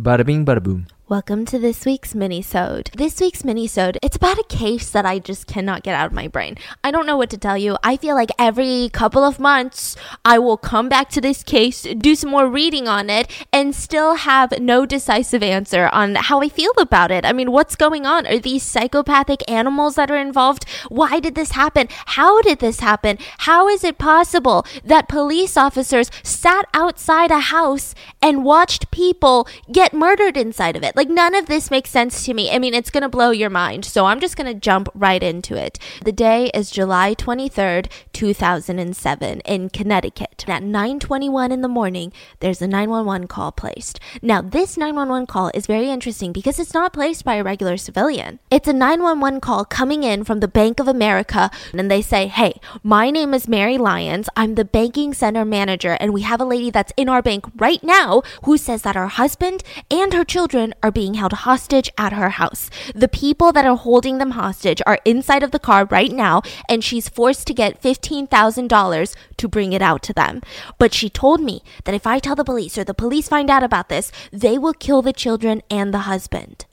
Bada bing, bada boom. Welcome to this week's mini-sode. This week's mini-sode, it's about a case that I just cannot get out of my brain. I don't know what to tell you. I feel like every couple of months, I will come back to this case, do some more reading on it, and still have no decisive answer on how I feel about it. I mean, what's going on? Are these psychopathic animals that are involved? Why did this happen? How did this happen? How is it possible that police officers sat outside a house and watched people get murdered inside of it? Like, none of this makes sense to me. I mean, it's going to blow your mind. So I'm just going to jump right into it. The day is July 23rd, 2007 in Connecticut. At 9:21 in the morning, there's a 911 call placed. Now, this 911 call is very interesting because it's not placed by a regular civilian. It's a 911 call coming in from the Bank of America and they say, "Hey, my name is Mary Lyons. I'm the banking center manager and we have a lady that's in our bank right now who says that her husband and her children are being held hostage at her house. The people that are holding them hostage are inside of the car right now, and she's forced to get $15,000 to bring it out to them. But she told me that if I tell the police or the police find out about this, they will kill the children and the husband.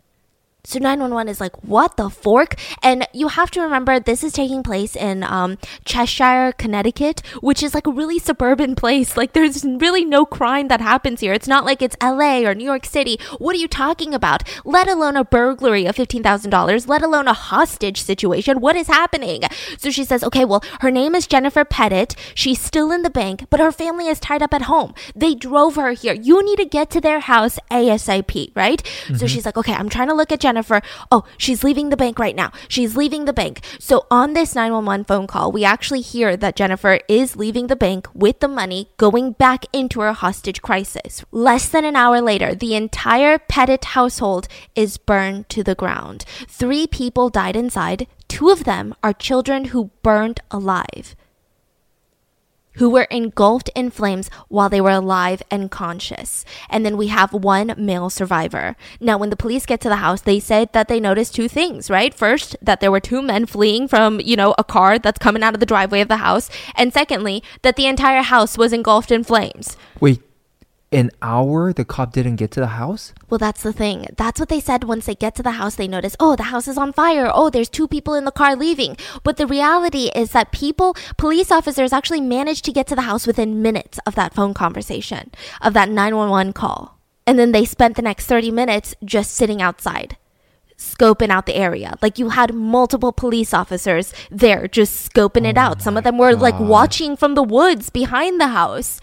So 911 is like, what the fork? And you have to remember this is taking place in um, Cheshire, Connecticut, which is like a really suburban place. Like there's really no crime that happens here. It's not like it's LA or New York City. What are you talking about? Let alone a burglary of $15,000, let alone a hostage situation. What is happening? So she says, okay, well, her name is Jennifer Petit. She's still in the bank, but her family is tied up at home. They drove her here. You need to get to their house ASAP, right? Mm-hmm. So she's like, okay, I'm trying to look at Jennifer. Jennifer, oh, she's leaving the bank right now. She's leaving the bank. So on this 911 phone call, we actually hear that Jennifer is leaving the bank with the money going back into her hostage crisis. Less than an hour later, the entire Petit household is burned to the ground. Three people died inside. Two of them are children who burned alive who were engulfed in flames while they were alive and conscious. And then we have one male survivor. Now, when the police get to the house, they said that they noticed two things, right? First, that there were two men fleeing from, you know, a car that's coming out of the driveway of the house. And secondly, that the entire house was engulfed in flames. Wait, an hour the cop didn't get to the house? Well, that's the thing. That's what they said once they get to the house. They notice, oh, the house is on fire. Oh, there's two people in the car leaving. But the reality is that people, police officers actually managed to get to the house within minutes of that phone conversation, of that 911 call. And then they spent the next 30 minutes just sitting outside scoping out the area. Like you had multiple police officers there just scoping oh it out. Some of them were God. like watching from the woods behind the house.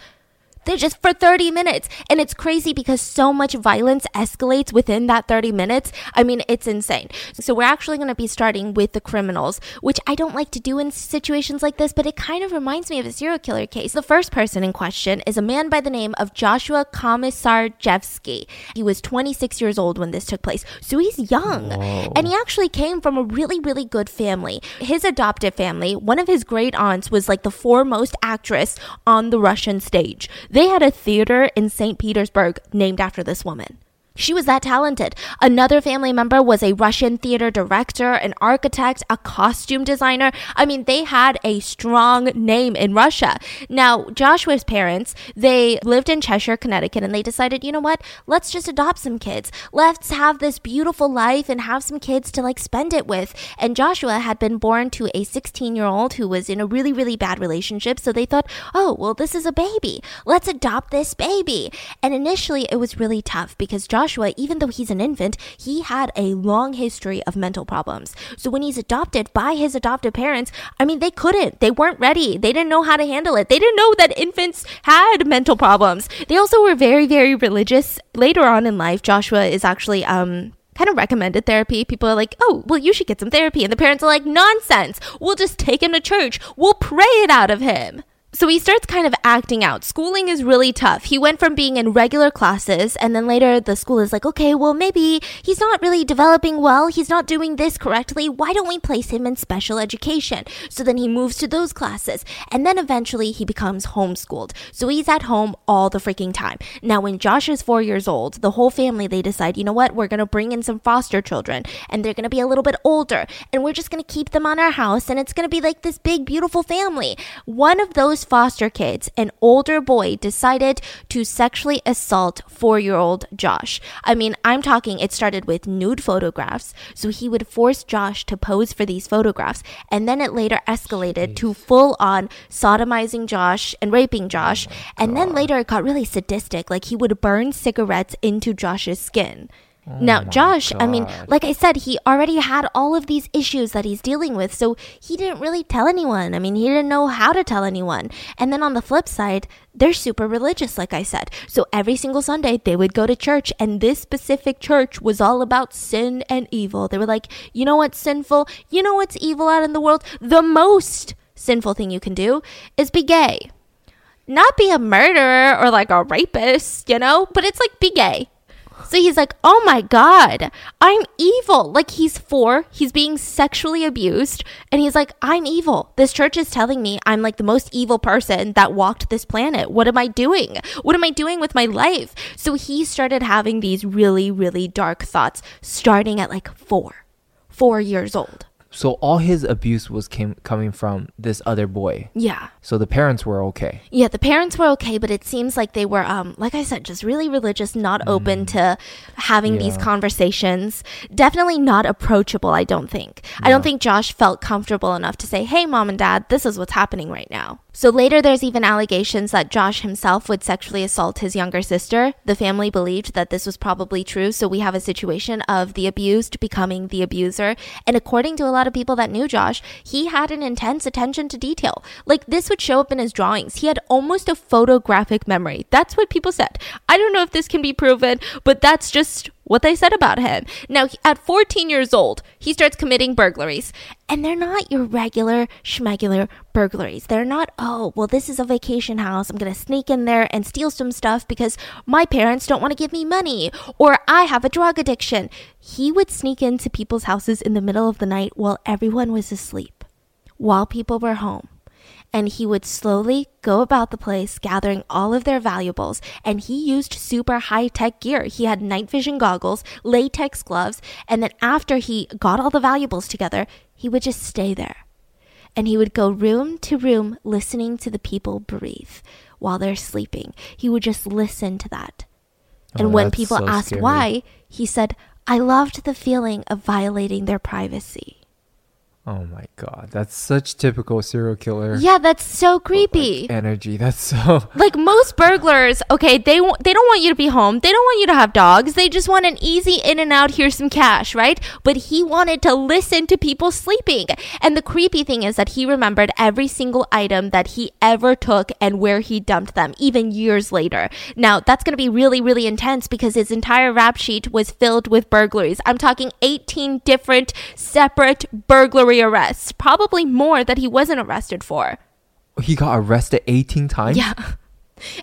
They're just for 30 minutes. And it's crazy because so much violence escalates within that 30 minutes. I mean, it's insane. So we're actually going to be starting with the criminals, which I don't like to do in situations like this, but it kind of reminds me of a serial killer case. The first person in question is a man by the name of Joshua Komisarjevsky. He was 26 years old when this took place. So he's young. Whoa. And he actually came from a really, really good family. His adoptive family, one of his great aunts was like the foremost actress on the Russian stage. They had a theater in St. Petersburg named after this woman. She was that talented. Another family member was a Russian theater director, an architect, a costume designer. I mean, they had a strong name in Russia. Now, Joshua's parents, they lived in Cheshire, Connecticut, and they decided, you know what? Let's just adopt some kids. Let's have this beautiful life and have some kids to like spend it with. And Joshua had been born to a 16 year old who was in a really, really bad relationship. So they thought, oh, well, this is a baby. Let's adopt this baby. And initially, it was really tough because Joshua Joshua, even though he's an infant, he had a long history of mental problems. So when he's adopted by his adoptive parents, I mean, they couldn't. They weren't ready. They didn't know how to handle it. They didn't know that infants had mental problems. They also were very, very religious. Later on in life, Joshua is actually, um, kind of recommended therapy. People are like, oh, well, you should get some therapy. And the parents are like, nonsense. We'll just take him to church. We'll pray it out of him. So he starts kind of acting out. Schooling is really tough. He went from being in regular classes, and then later the school is like, okay, well, maybe he's not really developing well. He's not doing this correctly. Why don't we place him in special education? So then he moves to those classes, and then eventually he becomes homeschooled. So he's at home all the freaking time. Now, when Josh is four years old, the whole family, they decide, you know what, we're going to bring in some foster children, and they're going to be a little bit older, and we're just going to keep them on our house, and it's going to be like this big, beautiful family. One of those foster kids, an older boy decided to sexually assault four year old Josh. I mean, I'm talking, it started with nude photographs. So he would force Josh to pose for these photographs. And then it later escalated to full on sodomizing Josh and raping Josh. and then later it got really sadistic. Like he would burn cigarettes into Josh's skin. Now, oh Josh, I mean, like I said, he already had all of these issues that he's dealing with, so he didn't really tell anyone. I mean, he didn't know how to tell anyone. And then on the flip side, they're super religious, like I said. So every single Sunday, they would go to church, and this specific church was all about sin and evil. They were like, you know what's sinful? You know what's evil out in the world? The most sinful thing you can do is be gay. Not be a murderer or like a rapist, you know, but it's like be gay. So he's like, oh my God, I'm evil. Like he's four, he's being sexually abused, and he's like, I'm evil. This church is telling me I'm like the most evil person that walked this planet. What am I doing? What am I doing with my life? So he started having these really, really dark thoughts starting at like four, four years old. So all his abuse was came coming from this other boy. Yeah. So the parents were okay. Yeah, the parents were okay, but it seems like they were, um, like I said, just really religious, not open to having these conversations. Definitely not approachable, I don't think. I don't think Josh felt comfortable enough to say, hey, mom and dad, this is what's happening right now. So later, there's even allegations that Josh himself would sexually assault his younger sister. The family believed that this was probably true, so we have a situation of the abused becoming the abuser. And according to a lot of people that knew Josh, he had an intense attention to detail. Like this would show up in his drawings. He had almost a photographic memory. That's what people said. I don't know if this can be proven, but that's just what they said about him. Now, at 14 years old, he starts committing burglaries. And they're not your regular schmegular burglaries. They're not, oh, well, this is a vacation house. I'm going to sneak in there and steal some stuff because my parents don't want to give me money or I have a drug addiction. He would sneak into people's houses in the middle of the night while everyone was asleep, while people were home and he would slowly go about the place gathering all of their valuables. And he used super high tech gear. He had night vision goggles latex gloves and then after he got all the valuables together he would just stay there. And he would go room to room listening to the people breathe while they're sleeping. He would just listen to that. Oh, and Oh, when people so asked scary. why he said i loved the feeling of violating their privacy Oh my god, that's such typical serial killer. yeah that's so like, creepy energy. That's so. like most burglars, okay, they w- they don't want you to be home. They don't want you to have dogs. They just want an easy in and out. Here's some cash, right? But he wanted to listen to people sleeping. And the creepy thing is that he remembered every single item that he ever took and where he dumped them, even years later. Now that's going to be really really intense because his entire rap sheet was filled with burglaries. I'm talking 18 different separate burglary arrests, probably more that he wasn't arrested for. He got arrested 18 times? Yeah.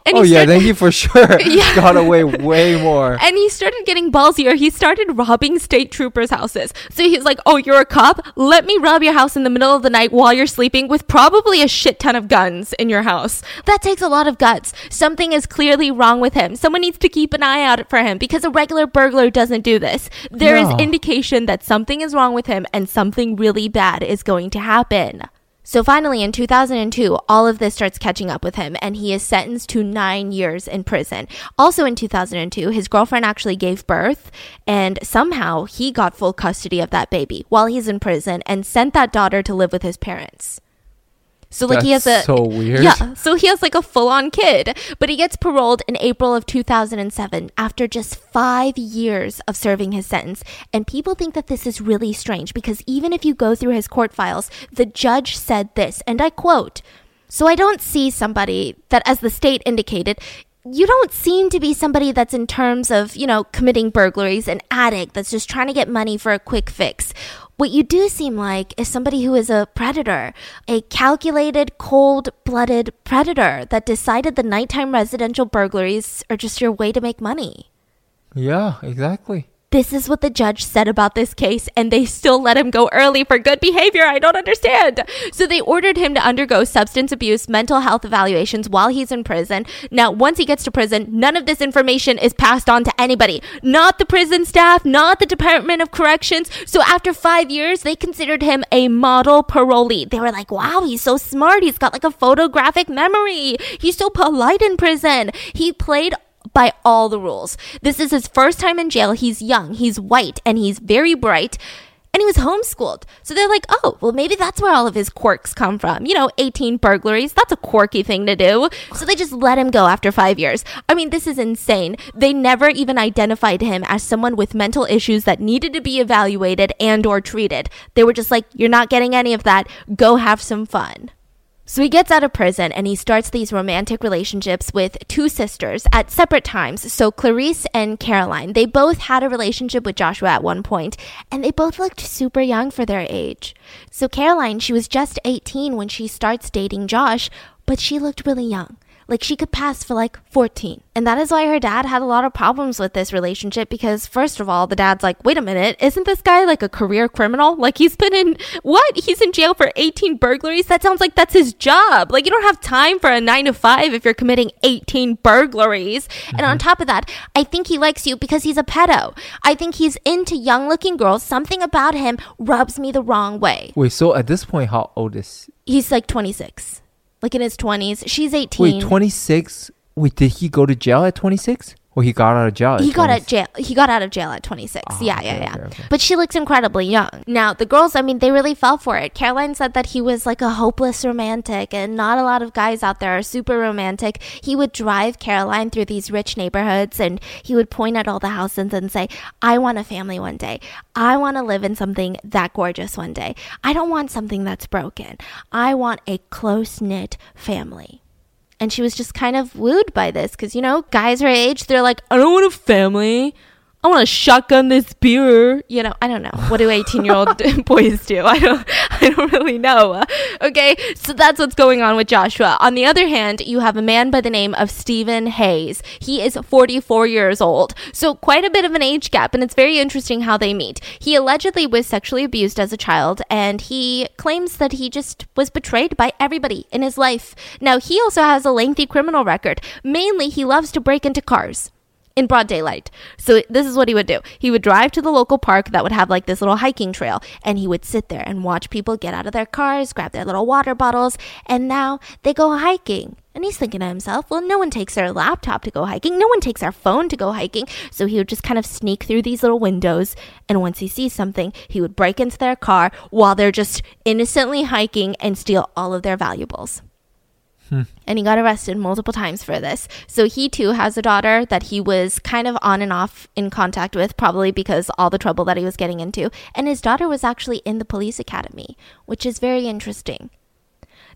And oh, yeah, started- then he for sure Yeah. got away way more. And he started getting ballsier. He started robbing state troopers' houses. So he's like, Oh, you're a cop? Let me rob your house in the middle of the night while you're sleeping with probably a shit ton of guns in your house. That takes a lot of guts. Something is clearly wrong with him. Someone needs to keep an eye out for him because a regular burglar doesn't do this. There is No. indication that something is wrong with him and something really bad is going to happen. So finally, in 2002, all of this starts catching up with him, and he is sentenced to nine years in prison. Also in 2002, his girlfriend actually gave birth, and somehow he got full custody of that baby while he's in prison and sent that daughter to live with his parents. So like he has a so weird. yeah, so he has like a full-on kid, but he gets paroled in April of 2007 after just 5 years of serving his sentence. And people think that this is really strange because even if you go through his court files, the judge said this, and I quote, "So I don't see somebody that as the state indicated you don't seem to be somebody that's in terms of, you know, committing burglaries, an addict that's just trying to get money for a quick fix. What you do seem like is somebody who is a predator, a calculated, cold blooded predator that decided the nighttime residential burglaries are just your way to make money. Yeah, exactly. This is what the judge said about this case, and they still let him go early for good behavior. I don't understand. So they ordered him to undergo substance abuse, mental health evaluations while he's in prison. Now, once he gets to prison, none of this information is passed on to anybody. Not the prison staff, not the Department of Corrections. So after five years, they considered him a model parolee. They were like, wow, he's so smart. He's got like a photographic memory. He's so polite in prison. He played by all the rules. This is his first time in jail. He's young, he's white, and he's very bright. And he was homeschooled. So they're like, oh, well, maybe that's where all of his quirks come from. You know, 18 burglaries. That's a quirky thing to do. So they just let him go after five years. I mean, this is insane. They never even identified him as someone with mental issues that needed to be evaluated and or treated. They were just like, you're not getting any of that. Go have some fun. So he gets out of prison and he starts these romantic relationships with two sisters at separate times. So Clarice and Caroline, they both had a relationship with Joshua at one point and they both looked super young for their age. So Caroline, she was just 18 when she starts dating Josh, but she looked really young. Like she could pass for like 14. And that is why her dad had a lot of problems with this relationship because, first of all, the dad's like, wait a minute, isn't this guy like a career criminal? Like he's been in what? He's in jail for 18 burglaries? That sounds like that's his job. Like you don't have time for a nine to five if you're committing 18 burglaries. Mm-hmm. And on top of that, I think he likes you because he's a pedo. I think he's into young looking girls. Something about him rubs me the wrong way. Wait, so at this point, how old is He's like 26 like in his 20s. She's 18. Wait, 26? Wait, did he go to jail at 26? Or he got out of jail? he got out jail. He got out of jail at 26. Oh, yeah, okay, yeah, yeah. okay, okay. But she looks incredibly young. Now, the girls, I mean, they really fell for it. Caroline said that he was like a hopeless romantic, and not a lot of guys out there are super romantic. He would drive Caroline through these rich neighborhoods, and he would point at all the houses and say, "I want a family one day. I want to live in something that gorgeous one day. I don't want something that's broken. I want a close knit family." And she was just kind of wooed by this because, you know, guys her age, they're like, I don't want a family. I want to shotgun this beer. You know, I don't know. What do 18 year old boys do? I don't, I don't really know. Okay. So that's what's going on with Joshua. On the other hand, you have a man by the name of Steven Hayes. He is 44 years old. So quite a bit of an age gap. And it's very interesting how they meet. He allegedly was sexually abused as a child and he claims that he just was betrayed by everybody in his life. Now, he also has a lengthy criminal record. Mainly, he loves to break into cars in broad daylight. So this is what he would do. He would drive to the local park that would have like this little hiking trail and he would sit there and watch people get out of their cars, grab their little water bottles, and now they go hiking. And he's thinking to himself, well, no one takes their laptop to go hiking. No one takes their phone to go hiking. So he would just kind of sneak through these little windows. And once he sees something, he would break into their car while they're just innocently hiking and steal all of their valuables. Hmm. And he got arrested multiple times for this. So he too has a daughter that he was kind of on and off in contact with, probably because all the trouble that he was getting into. And his daughter was actually in the police academy, which is very interesting.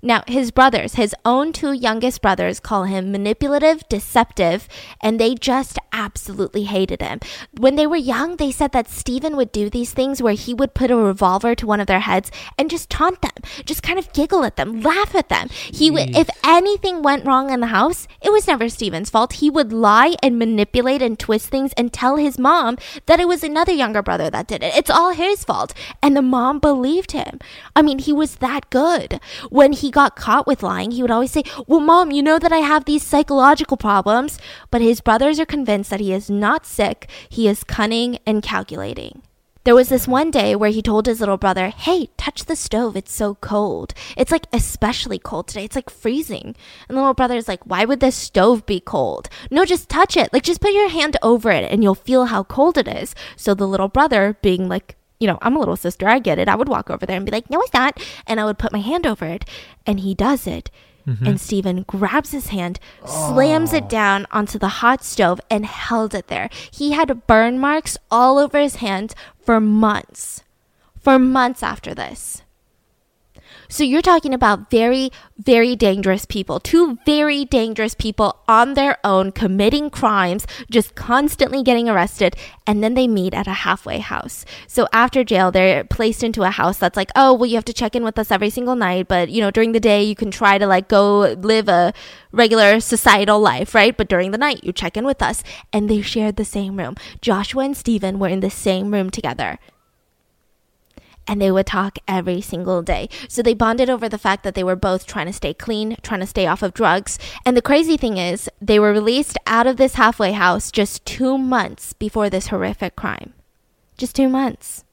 Now, his brothers, his own two youngest brothers, call him manipulative, deceptive, and they just absolutely hated him. When they were young, they said that Steven would do these things where he would put a revolver to one of their heads and just taunt them, just kind of giggle at them, laugh at them. He would, mm. if anything went wrong in the house, it was never Steven's fault. He would lie and manipulate and twist things and tell his mom that it was another younger brother that did it. It's all his fault. And the mom believed him. I mean, he was that good. When he got caught with lying, he would always say, Well, mom, you know that I have these psychological problems. But his brothers are convinced that he is not sick, he is cunning and calculating. There was this one day where he told his little brother, Hey, touch the stove. It's so cold. It's like especially cold today. It's like freezing. And the little brother's like, Why would the stove be cold? No, just touch it. Like, just put your hand over it and you'll feel how cold it is. So the little brother, being like, you know, I'm a little sister. I get it. I would walk over there and be like, no, it's not. And I would put my hand over it. And he does it. Mm-hmm. And Steven grabs his hand, slams it oh. down onto the hot stove, and held it there. He had burn marks all over his hand for months. For months after this. So you're talking about very, very dangerous people. Two very dangerous people on their own committing crimes, just constantly getting arrested, and then they meet at a halfway house. So after jail, they're placed into a house that's like, oh, well, you have to check in with us every single night, but you know, during the day, you can try to like go live a regular societal life, right? But during the night, you check in with us. And they shared the same room. Joshua and Steven were in the same room together and they would talk every single day. So they bonded over the fact that they were both trying to stay clean, trying to stay off of drugs. And the crazy thing is, they were released out of this halfway house just two months before this horrific crime. Just two months.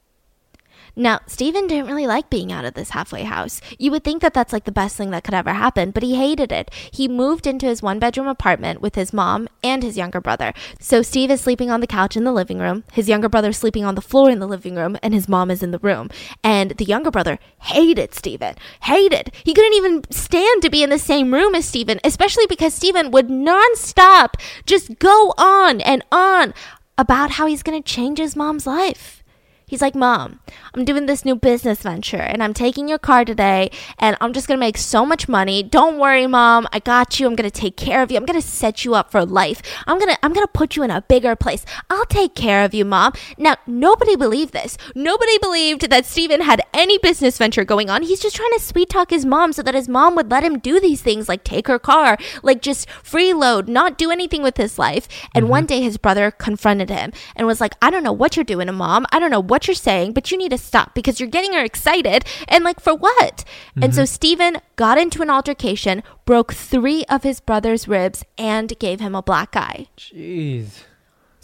Now, Steven didn't really like being out of this halfway house. You would think that that's like the best thing that could ever happen, but he hated it. He moved into his one bedroom apartment with his mom and his younger brother. So Steve is sleeping on the couch in the living room, his younger brother is sleeping on the floor in the living room, and his mom is in the room. And the younger brother hated Steven. Hated. He couldn't even stand to be in the same room as Steven, especially because Steven would nonstop just go on and on about how he's going to change his mom's life. He's like, Mom, I'm doing this new business venture and I'm taking your car today and I'm just going to make so much money. Don't worry, Mom. I got you. I'm going to take care of you. I'm going to set you up for life. I'm going to I'm to put you in a bigger place. I'll take care of you, Mom. Now, nobody believed this. Nobody believed that Steven had any business venture going on. He's just trying to sweet talk his mom so that his mom would let him do these things like take her car, like just freeload, not do anything with his life. And mm-hmm. one day his brother confronted him and was like, "I don't know what you're doing, Mom. I don't know what you're saying, but you need to stop because you're getting her excited. And like, for what? Mm-hmm. And so mm-hmm. Steven got into an altercation, broke three of his brother's ribs, and gave him a black eye. Jeez.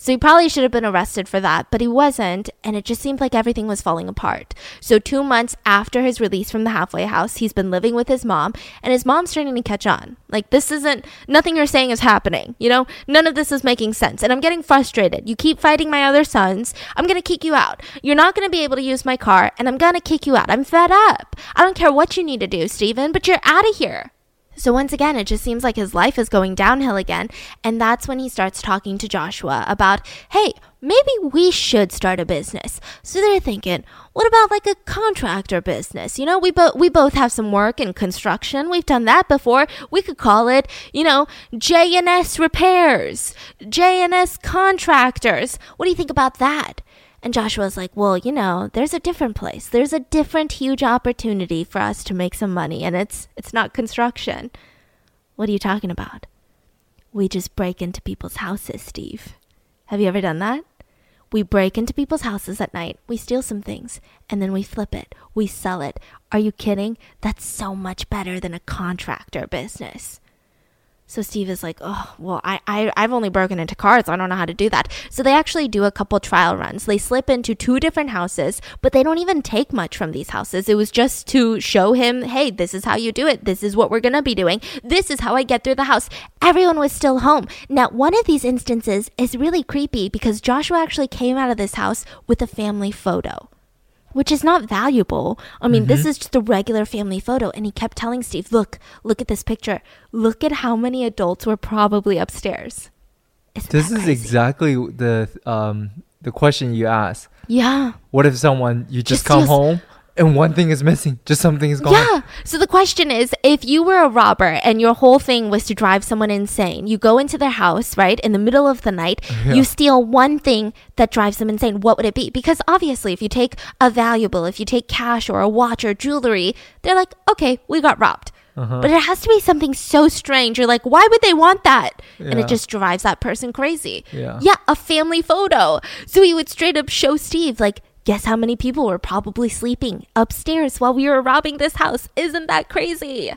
So he probably should have been arrested for that, but he wasn't, and it just seemed like everything was falling apart. So, two months after his release from the halfway house, he's been living with his mom, and his mom's starting to catch on. Like, this isn't, nothing you're saying is happening, you know? None of this is making sense, and I'm getting frustrated. You keep fighting my other sons, I'm gonna kick you out. You're not gonna be able to use my car, and I'm gonna kick you out. I'm fed up. I don't care what you need to do, Steven, but you're out of here. So once again, it just seems like his life is going downhill again. And that's when he starts talking to Joshua about, hey, maybe we should start a business. So they're thinking, what about like a contractor business? You know, we both we both have some work in construction. We've done that before. We could call it, you know, JNS Repairs, JNS Contractors. What do you think about that? And Joshua's like, well, you know, there's a different place. There's a different huge opportunity for us to make some money, and it's it's not construction. What are you talking about? We just break into people's houses, Steve. Have you ever done that? We break into people's houses at night, we steal some things, and then we flip it. We sell it. Are you kidding? That's so much better than a contractor business. So Steve is like, oh, well, I, I, I've only broken into cars. I don't know how to do that. So they actually do a couple trial runs. They slip into two different houses, but they don't even take much from these houses. It was just to show him, hey, this is how you do it. This is what we're going to be doing. This is how I get through the house. Everyone was still home. Now, one of these instances is really creepy because Joshua actually came out of this house with a family photo which is not valuable. I mean, mm-hmm. this is just a regular family photo. And he kept telling Steve, look, look at this picture. Look at how many adults were probably upstairs. Isn't this is exactly the um the question you asked. Yeah. What if someone you just, just come home and one thing is missing. Just something is gone. Yeah. So the question is if you were a robber and your whole thing was to drive someone insane, you go into their house, right, in the middle of the night, yeah. you steal one thing that drives them insane. What would it be? Because obviously, if you take a valuable, if you take cash or a watch or jewelry, they're like, okay, we got robbed. Uh-huh. But it has to be something so strange. You're like, why would they want that? Yeah. And it just drives that person crazy. Yeah. Yeah, a family photo. So he would straight up show Steve, like, Guess how many people were probably sleeping upstairs while we were robbing this house? Isn't that crazy?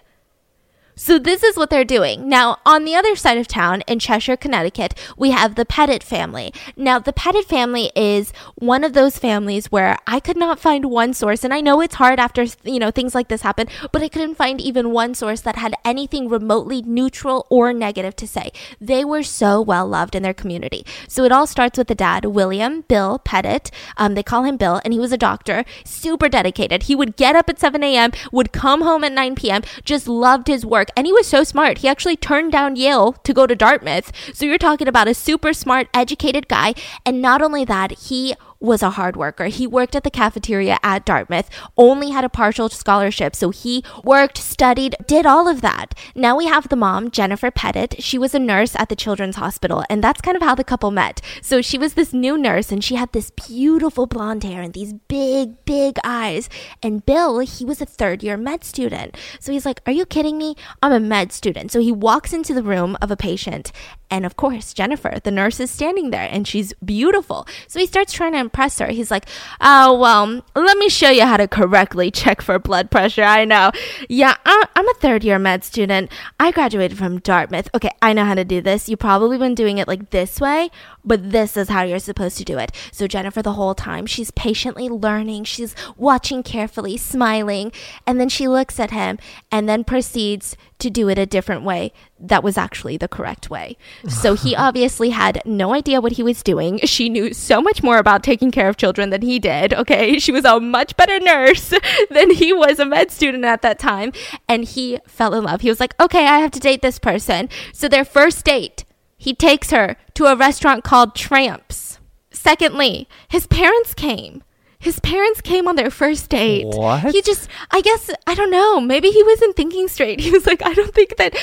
So this is what they're doing. Now, on the other side of town in Cheshire, Connecticut, we have the Petit family. Now, the Petit family is one of those families where I could not find one source, and I know it's hard after, you know, things like this happen, but I couldn't find even one source that had anything remotely neutral or negative to say. They were so well loved in their community. So it all starts with the dad, William Bill Petit. Um, they call him Bill, and he was a doctor, super dedicated. He would get up at 7 a.m., would come home at 9 p.m., just loved his work work. And he was so smart. He actually turned down Yale to go to Dartmouth. So you're talking about a super smart, educated guy. And not only that, he was a hard worker. He worked at the cafeteria at Dartmouth, only had a partial scholarship. So he worked, studied, did all of that. Now we have the mom, Jennifer Petit. She was a nurse at the Children's Hospital, and that's kind of how the couple met. So she was this new nurse, and she had this beautiful blonde hair and these big, big eyes. And Bill, he was a third year med student. So he's like, Are you kidding me? I'm a med student. So he walks into the room of a patient and of course, Jennifer, the nurse, is standing there and she's beautiful. So he starts trying to impress her. He's like, Oh, well, let me show you how to correctly check for blood pressure. I know. Yeah, I'm a third year med student. I graduated from Dartmouth. Okay, I know how to do this. You've probably been doing it like this way, but this is how you're supposed to do it. So Jennifer, the whole time, she's patiently learning. She's watching carefully, smiling. And then she looks at him and then proceeds to do it a different way that was actually the correct way. So he obviously had no idea what he was doing. She knew so much more about taking care of children than he did. Okay. She was a much better nurse than he was a med student at that time. And he fell in love. He was like, okay, I have to date this person. So their first date, he takes her to a restaurant called Tramps. Secondly, his parents came. His parents came on their first date. What? He just, I guess, I don't know. Maybe he wasn't thinking straight. He was like, I don't think that.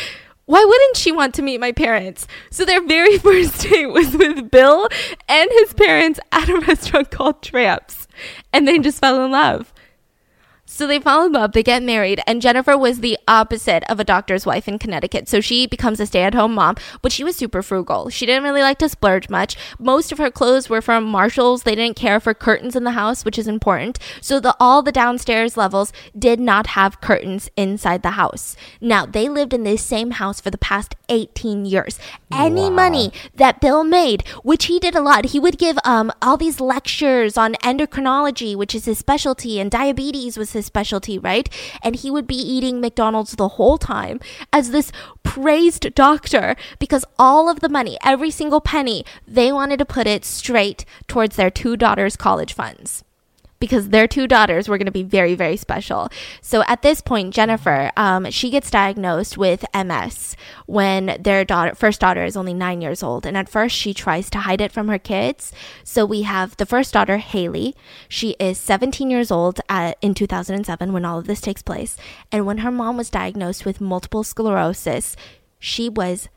Why wouldn't she want to meet my parents? So their very first date was with Bill and his parents at a restaurant called Tramps. And they just fell in love. So they fall in love, they get married, and Jennifer was the opposite of a doctor's wife in Connecticut. So she becomes a stay at home mom, but she was super frugal. She didn't really like to splurge much. Most of her clothes were from Marshalls. They didn't care for curtains in the house, which is important. So the all the downstairs levels did not have curtains inside the house. Now, they lived in this same house for the past 18 years. Any Wow. money that Bill made, which he did a lot, he would give um all these lectures on endocrinology, which is his specialty, and diabetes was his specialty, right? And he would be eating McDonald's the whole time as this praised doctor because all of the money, every single penny, they wanted to put it straight towards their two daughters' college funds because their two daughters were going to be very, very special. So at this point, Jennifer, um, she gets diagnosed with MS when their daughter, first daughter is only nine years old. And at first, she tries to hide it from her kids. So we have the first daughter, Hayley. She is 17 years old at, in 2007 when all of this takes place. And when her mom was diagnosed with multiple sclerosis, she was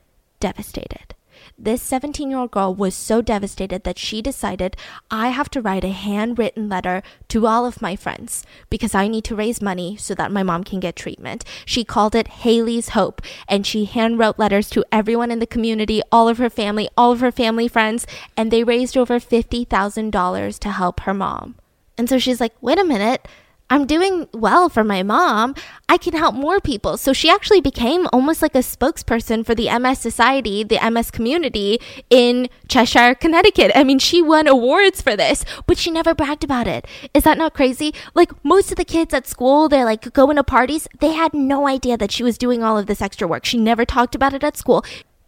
devastated. This 17 year old girl was so devastated that she decided, I have to write a handwritten letter to all of my friends because I need to raise money so that my mom can get treatment. She called it Hayley's Hope and she handwrote letters to everyone in the community, all of her family, all of her family friends, and they raised over $50,000 to help her mom. And so she's like, wait a minute. I'm doing well for my mom. I can help more people. So she actually became almost like a spokesperson for the MS Society, the MS community in Cheshire, Connecticut. I mean, she won awards for this, but she never bragged about it. Is that not crazy? Like most of the kids at school, they're like going to parties. They had no idea that she was doing all of this extra work. She never talked about it at school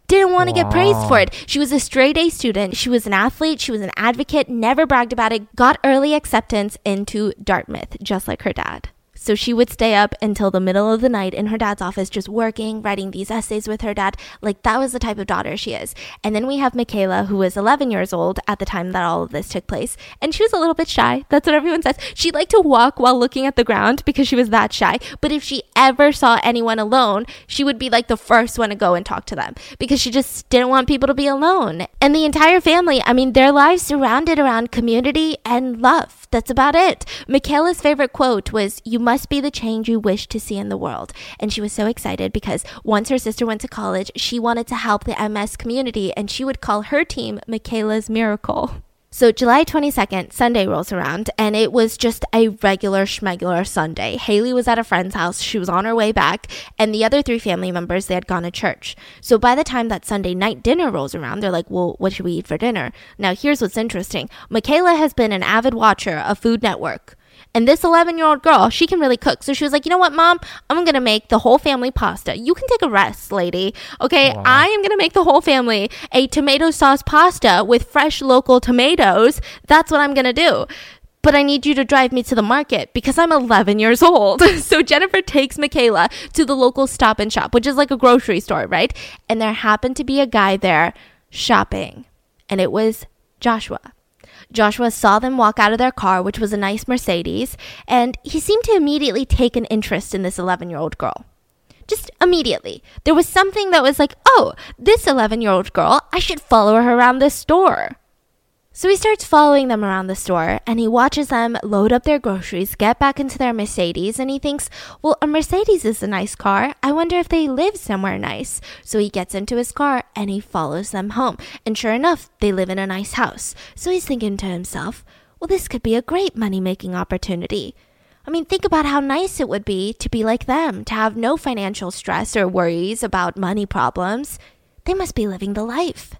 didn't want to get praised for it. She was a straight A student. She was an athlete. She was an advocate, never bragged about it, got early acceptance into Dartmouth, just like her dad. So she would stay up until the middle of the night in her dad's office, just working, writing these essays with her dad. Like that was the type of daughter she is. And then we have Michaela, who was 11 years old at the time that all of this took place. And she was a little bit shy. That's what everyone says. She liked to walk while looking at the ground because she was that shy. But if she ever saw anyone alone, she would be like the first one to go and talk to them because she just didn't want people to be alone. And the entire family, I mean, their lives surrounded around community and love. That's about it. Michaela's favorite quote was, You must be the change you wish to see in the world. And she was so excited because once her sister went to college, she wanted to help the MS community and she would call her team Michaela's Miracle. So July 22nd, Sunday rolls around, and it was just a regular schmegular Sunday. Hayley was at a friend's house. She was on her way back, and the other three family members, they had gone to church. So by the time that Sunday night dinner rolls around, they're like, well, what should we eat for dinner? Now, here's what's interesting. Michaela has been an avid watcher of Food Network. And this 11 year old girl, she can really cook. So she was like, you know what, mom? I'm going to make the whole family pasta. You can take a rest, lady. Okay. Wow. I am going to make the whole family a tomato sauce pasta with fresh local tomatoes. That's what I'm going to do. But I need you to drive me to the market because I'm 11 years old. So Jennifer takes Michaela to the local stop and shop, which is like a grocery store, right? And there happened to be a guy there shopping, and it was Joshua. Joshua saw them walk out of their car, which was a nice Mercedes, and he seemed to immediately take an interest in this 11 year old girl. Just immediately. There was something that was like, oh, this 11 year old girl, I should follow her around this store. So he starts following them around the store and he watches them load up their groceries, get back into their Mercedes, and he thinks, well, a Mercedes is a nice car. I wonder if they live somewhere nice. So he gets into his car and he follows them home. And sure enough, they live in a nice house. So he's thinking to himself, well, this could be a great money making opportunity. I mean, think about how nice it would be to be like them, to have no financial stress or worries about money problems. They must be living the life.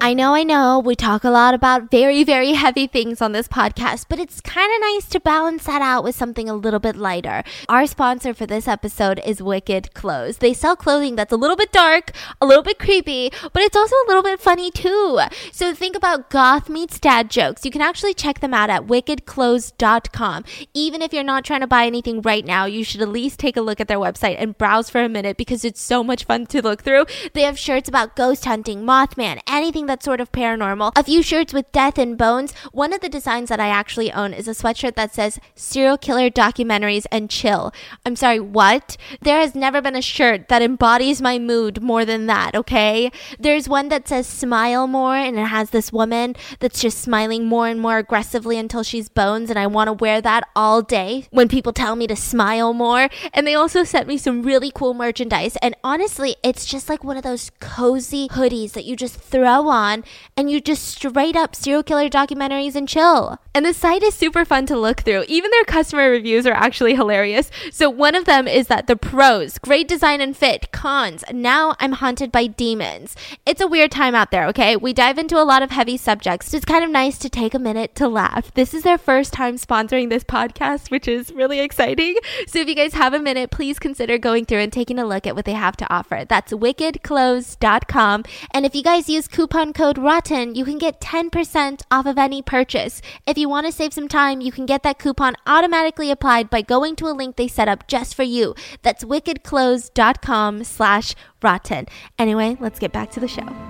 I know, I know, we talk a lot about very, very heavy things on this podcast, but it's kind of nice to balance that out with something a little bit lighter. Our sponsor for this episode is Wicked Clothes. They sell clothing that's a little bit dark, a little bit creepy, but it's also a little bit funny too. So think about goth meets dad jokes. You can actually check them out at wickedclothes.com. Even if you're not trying to buy anything right now, you should at least take a look at their website and browse for a minute because it's so much fun to look through. They have shirts about ghost hunting, Mothman, anything that's sort of paranormal. A few shirts with death and bones. One of the designs that I actually own is a sweatshirt that says serial killer documentaries and chill. I'm sorry, what? There has never been a shirt that embodies my mood more than that, okay? There's one that says smile more and it has this woman that's just smiling more and more aggressively until she's bones and I want to wear that all day when people tell me to smile more. And they also sent me some really cool merchandise and honestly, it's just like one of those cozy hoodies that you just throw on on and you just straight up serial killer documentaries and chill. And the site is super fun to look through. Even their customer reviews are actually hilarious. So one of them is that the pros, great design and fit, cons, now I'm haunted by demons. It's a weird time out there, okay? We dive into a lot of heavy subjects. So it's kind of nice to take a minute to laugh. This is their first time sponsoring this podcast, which is really exciting. So if you guys have a minute, please consider going through and taking a look at what they have to offer. That's wickedclothes.com. And if you guys use coupon code ROTTEN, you can get 10% off of any purchase. If you want to save some time, you can get that coupon automatically applied by going to a link they set up just for you. That's wickedclothes.com slash rotten. Anyway, let's get back to the show.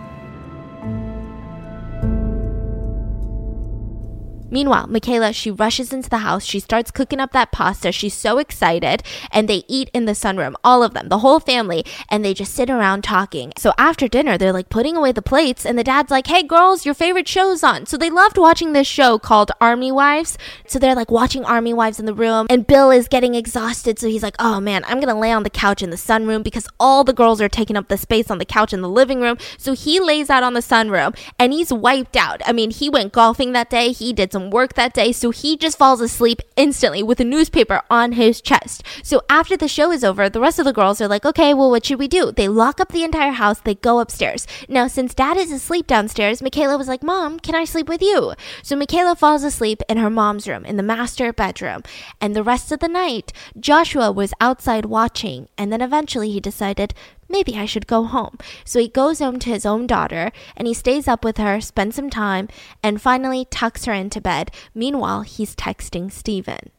Meanwhile, Michaela, she rushes into the house. She starts cooking up that pasta. She's so excited. And they eat in the sunroom, all of them, the whole family. And they just sit around talking. So after dinner, they're like putting away the plates. And the dad's like, hey, girls, your favorite show's on. So they loved watching this show called Army Wives. So they're like watching Army Wives in the room. And Bill is getting exhausted. So he's like, oh man, I'm going to lay on the couch in the sunroom because all the girls are taking up the space on the couch in the living room. So he lays out on the sunroom and he's wiped out. I mean, he went golfing that day. He did some some work that day, so he just falls asleep instantly with a newspaper on his chest. So after the show is over, the rest of the girls are like, okay, well, what should we do? They lock up the entire house, they go upstairs. Now, since dad is asleep downstairs, Michaela was like, Mom, can I sleep with you? So Michaela falls asleep in her mom's room, in the master bedroom. And the rest of the night, Joshua was outside watching, and then eventually he decided, maybe I should go home. So he goes home to his own daughter and he stays up with her, spends some time, and finally tucks her into bed. Meanwhile, he's texting Steven.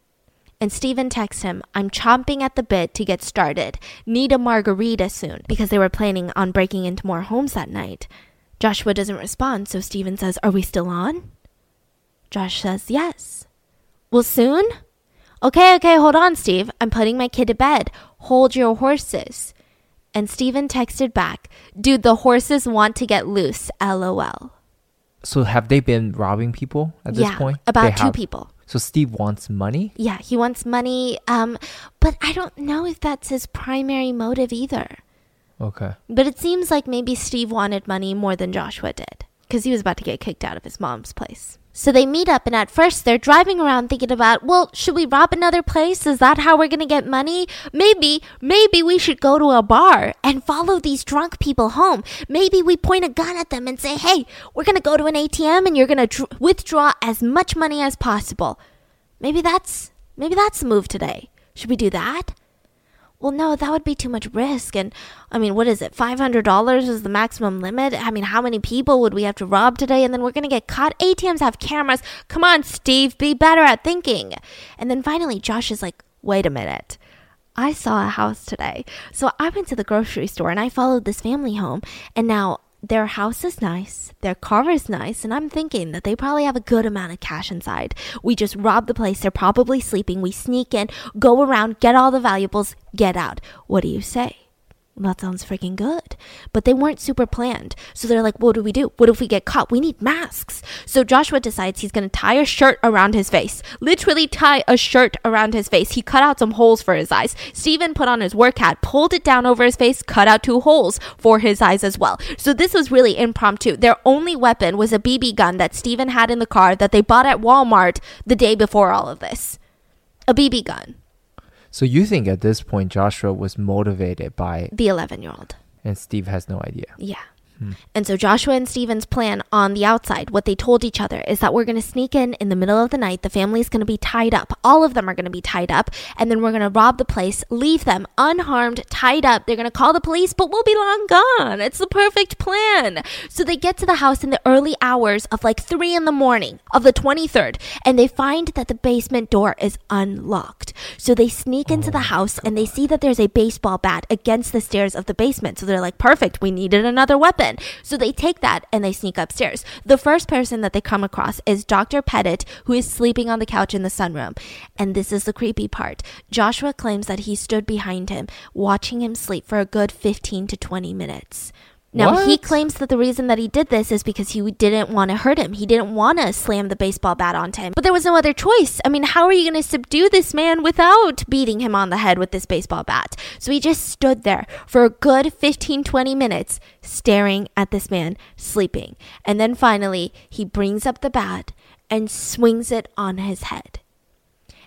And Steven texts him, I'm chomping at the bit to get started. Need a margarita soon because they were planning on breaking into more homes that night. Joshua doesn't respond, so Steven says, Are we still on? Josh says, Yes. Well, soon? Okay, okay, hold on, Steve. I'm putting my kid to bed. Hold your horses. And Steven texted back, Dude, the horses want to get loose, lol. So have they been robbing people at this yeah, point? about They two have. people. So Steve wants money. Yeah, he wants money, um, but I don't know if that's his primary motive either. Okay. But it seems like maybe Steve wanted money more than Joshua did because he was about to get kicked out of his mom's place. So they meet up, and at first they're driving around thinking about, well, should we rob another place? Is that how we're going to get money? Maybe, maybe we should go to a bar and follow these drunk people home. Maybe we point a gun at them and say, hey, we're going to go to an ATM and you're going to dr- withdraw as much money as possible. Maybe that's, maybe that's the move today. Should we do that? Well, no, that would be too much risk. And I mean, what is it? $500 is the maximum limit? I mean, how many people would we have to rob today? And then we're going to get caught. ATMs have cameras. Come on, Steve, be better at thinking. And then finally, Josh is like, wait a minute. I saw a house today. So I went to the grocery store and I followed this family home. And now their house is nice, their car is nice, and I'm thinking that they probably have a good amount of cash inside. We just rob the place, they're probably sleeping. We sneak in, go around, get all the valuables, get out. What do you say? That sounds freaking good. But they weren't super planned. So they're like, what do we do? What if we get caught? We need masks. So Joshua decides he's going to tie a shirt around his face. Literally tie a shirt around his face. He cut out some holes for his eyes. Steven put on his work hat, pulled it down over his face, cut out two holes for his eyes as well. So this was really impromptu. Their only weapon was a BB gun that Steven had in the car that they bought at Walmart the day before all of this. A BB gun. So you think at this point Joshua was motivated by The 11 year old. and Steve has no idea. Yeah. Hmm. And so Joshua and Steven's plan on the outside, what they told each other is that we're going to sneak in in the middle of the night. The family's going to be tied up. All of them are going to be tied up. And then we're going to rob the place, leave them unharmed, tied up. They're going to call the police, but we'll be long gone. It's the perfect plan. So they get to the house in the early hours of like three in the morning of the 23rd, and they find that the basement door is unlocked. So they sneak into the oh, house and they see that there's a baseball bat against the stairs of the basement. So they're like, perfect, we needed another weapon. So they take that and they sneak upstairs. The first person that they come across is Dr. Petit, who is sleeping on the couch in the sunroom. And this is the creepy part. Joshua claims that he stood behind him, watching him sleep for a good 15 to 20 minutes. Now, he claims that the reason that he did this is because he didn't want to hurt him. He didn't want to slam the baseball bat onto him. But there was no other choice. I mean, how are you going to subdue this man without beating him on the head with this baseball bat? So he just stood there for a good 15, 20 minutes staring at this man sleeping. And then finally, he brings up the bat and swings it on his head.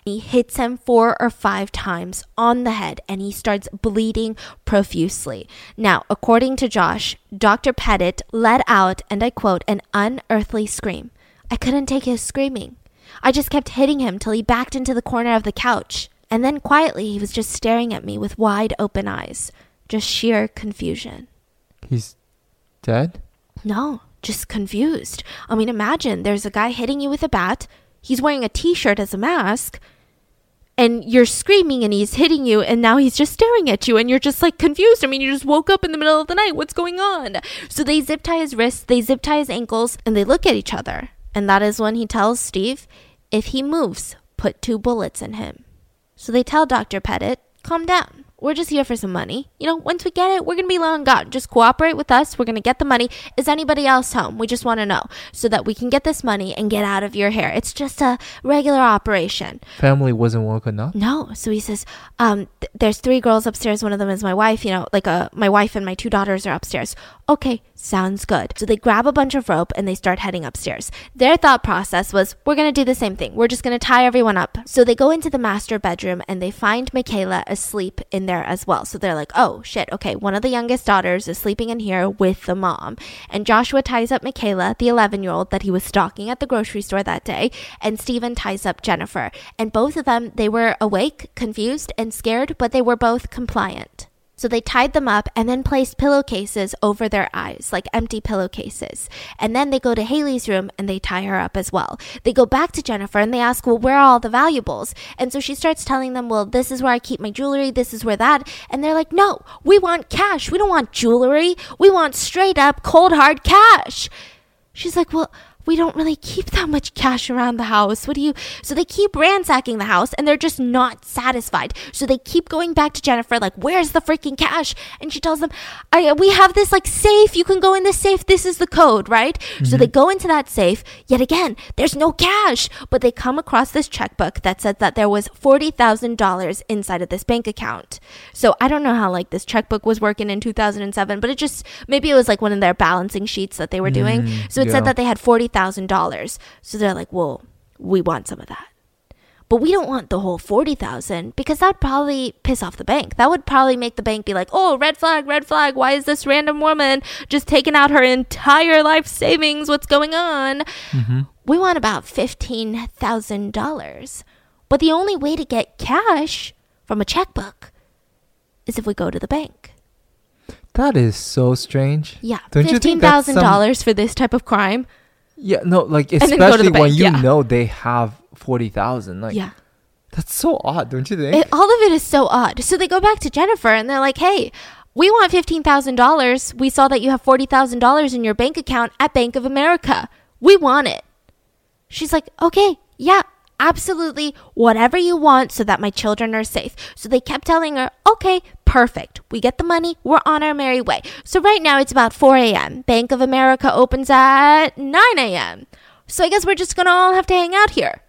He hits him four or five times on the head and he starts bleeding profusely. Now, according to Josh, Dr. Petit let out, and I quote, an unearthly scream. I couldn't take his screaming. I just kept hitting him till he backed into the corner of the couch. And then quietly, he was just staring at me with wide open eyes. Just sheer confusion. He's dead? No, just confused. I mean, imagine there's a guy hitting you with a bat. He's wearing a t shirt as a mask. And you're screaming and he's hitting you, and now he's just staring at you, and you're just like confused. I mean, you just woke up in the middle of the night. What's going on? So they zip tie his wrists, they zip tie his ankles, and they look at each other. And that is when he tells Steve, if he moves, put two bullets in him. So they tell Dr. Petit, calm down. We're just here for some money. You know, once we get it, we're going to be long gone. Just cooperate with us. We're going to get the money. Is anybody else home? We just want to know so that we can get this money and get out of your hair. It's just a regular operation. Family wasn't woke enough? No. So he says, um, th- there's three girls upstairs. One of them is my wife. You know, like uh, my wife and my two daughters are upstairs. Okay, sounds good. So they grab a bunch of rope and they start heading upstairs. Their thought process was, we're going to do the same thing. We're just going to tie everyone up. So they go into the master bedroom and they find Michaela asleep in there as well. So they're like, oh shit, okay, one of the youngest daughters is sleeping in here with the mom. And Joshua ties up Michaela, the 11 year old that he was stalking at the grocery store that day, and Steven ties up Jennifer. And both of them, they were awake, confused, and scared, but they were both compliant. So they tied them up and then placed pillowcases over their eyes, like empty pillowcases. And then they go to Hayley's room and they tie her up as well. They go back to Jennifer and they ask, Well, where are all the valuables? And so she starts telling them, Well, this is where I keep my jewelry, this is where that. And they're like, No, we want cash. We don't want jewelry. We want straight up, cold, hard cash. She's like, Well, we don't really keep that much cash around the house. What do you? So they keep ransacking the house and they're just not satisfied. So they keep going back to Jennifer, like, where's the freaking cash? And she tells them, I, we have this like safe. You can go in the safe. This is the code, right? So they go into that safe. Yet again, there's no cash. But they come across this checkbook that said that there was $40,000 inside of this bank account. So I don't know how like this checkbook was working in 2007, but it just, maybe it was like one of their balancing sheets that they were doing. Mm, So it yeah. said that they had $40,000. So they're like, well, we want some of that. But we don't want the whole 40,000 because that'd probably piss off the bank. That would probably make the bank be like, "Oh, red flag, red flag. Why is this random woman just taking out her entire life savings? What's going on?" Mm-hmm. We want about $15,000. But the only way to get cash from a checkbook is if we go to the bank. That is so strange. Yeah, Don't you think that's some- $15,000 for this type of crime. Yeah, no, like then go to the especially when bank, you yeah. know they have forty thousand. Like yeah. that's so odd, don't you think? It, all of it is so odd. So they go back to Jennifer and they're like, hey, We want $15,000. We saw that you have $40,000 in your bank account at Bank of America. We want it. She's like, Okay, yeah, absolutely. Whatever you want so that my children are safe. So they kept telling her, Okay, perfect. We get the money. We're on our merry way. So right now it's about 4 a.m. Bank of America opens at 9 a.m. So I guess we're just to all have to hang out here.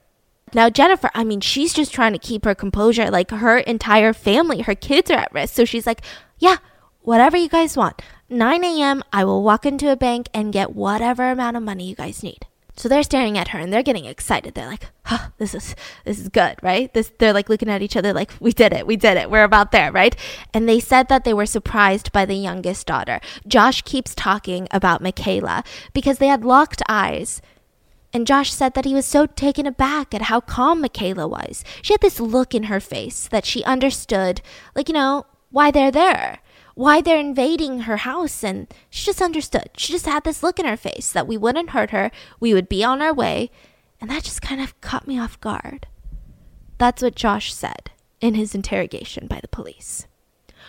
Now, Jennifer, I mean, she's just trying to keep her composure. Like her entire family, her kids are at risk. So she's like, yeah, whatever you guys want. 9 a.m., I will walk into a bank and get whatever amount of money you guys need. So they're staring at her and they're getting excited. They're like, huh, this is this is good, right? This they're like looking at each other like, we did it, we did it, we're about there, right? And they said that they were surprised by the youngest daughter. Josh keeps talking about Michaela because they had locked eyes. And Josh said that he was so taken aback at how calm Michaela was. She had this look in her face that she understood, like, you know, why they're there why they're invading her house and she just understood. She just had this look in her face that we wouldn't hurt her, we would be on our way, and that just kind of caught me off guard. That's what Josh said in his interrogation by the police.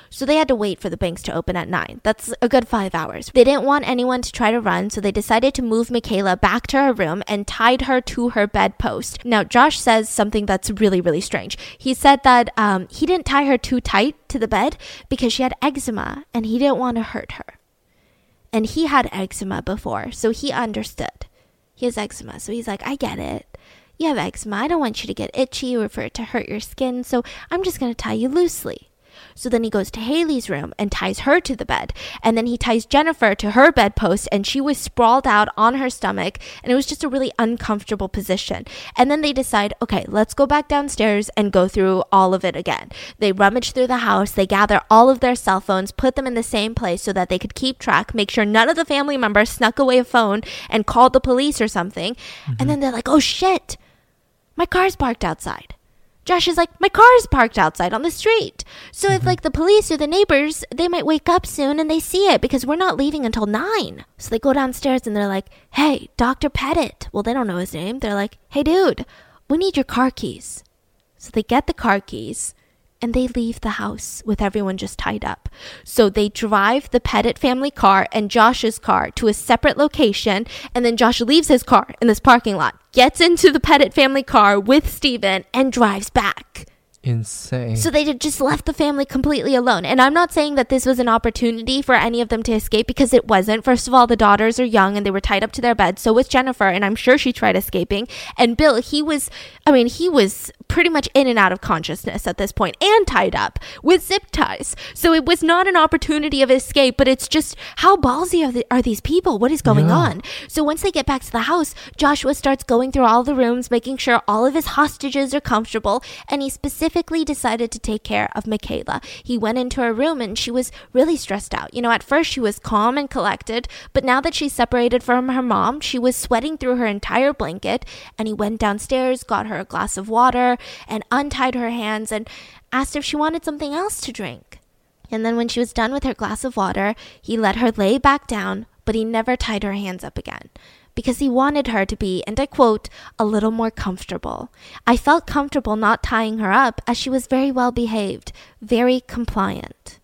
So they had to wait for the banks to open at 9. That's a good five hours. They didn't want anyone to try to run, so they decided to move Michaela back to her room and tied her to her bedpost. Now, Josh says something that's really, really strange. He said that um, he didn't tie her too tight to the bed because she had eczema and he didn't want to hurt her. And he had eczema before, so he understood. He has eczema, so he's like, I get it you have eczema. I don't want you to get itchy or for it to hurt your skin, so I'm just going to tie you loosely. So then he goes to Hayley's room and ties her to the bed. And then he ties Jennifer to her bedpost, and she was sprawled out on her stomach. And it was just a really uncomfortable position. And then they decide, okay, let's go back downstairs and go through all of it again. They rummage through the house, they gather all of their cell phones, put them in the same place so that they could keep track, make sure none of the family members snuck away a phone and called the police or something. Mm-hmm. And then they're like, oh shit, my car's parked outside. Josh is like, my car is parked outside on the street. So mm-hmm. if like the police or the neighbors, they might wake up soon and they see it because we're not leaving until nine. So they go downstairs and they're like, hey, Dr. Petit. Well, they don't know his name. They're like, hey, dude, we need your car keys. So they get the car keys and they leave the house with everyone just tied up. So they drive the Petit family car and Josh's car to a separate location, and then Josh leaves his car in this parking lot, gets into the Petit family car with Steven, and drives back insane. So they just left the family completely alone. And I'm not saying that this was an opportunity for any of them to escape because it wasn't. First of all, the daughters are young and they were tied up to their bed. So was Jennifer, and I'm sure she tried escaping. And Bill, he was, I mean, he was pretty much in and out of consciousness at this point and tied up with zip ties. So it was not an opportunity of escape, but it's just how ballsy are, the, are these people? What is going yeah. on? So once they get back to the house, Joshua starts going through all the rooms, making sure all of his hostages are comfortable, and he specifically specifically decided to take care of Michaela. He went into her room and she was really stressed out. You know, at first she was calm and collected, but now that she's separated from her mom, she was sweating through her entire blanket. And he went downstairs, got her a glass of water, and untied her hands and asked if she wanted something else to drink. And then when she was done with her glass of water, he let her lay back down, but he never tied her hands up again because he wanted her to be, and I quote, a little more comfortable. I felt comfortable not tying her up as she was very well behaved, very compliant.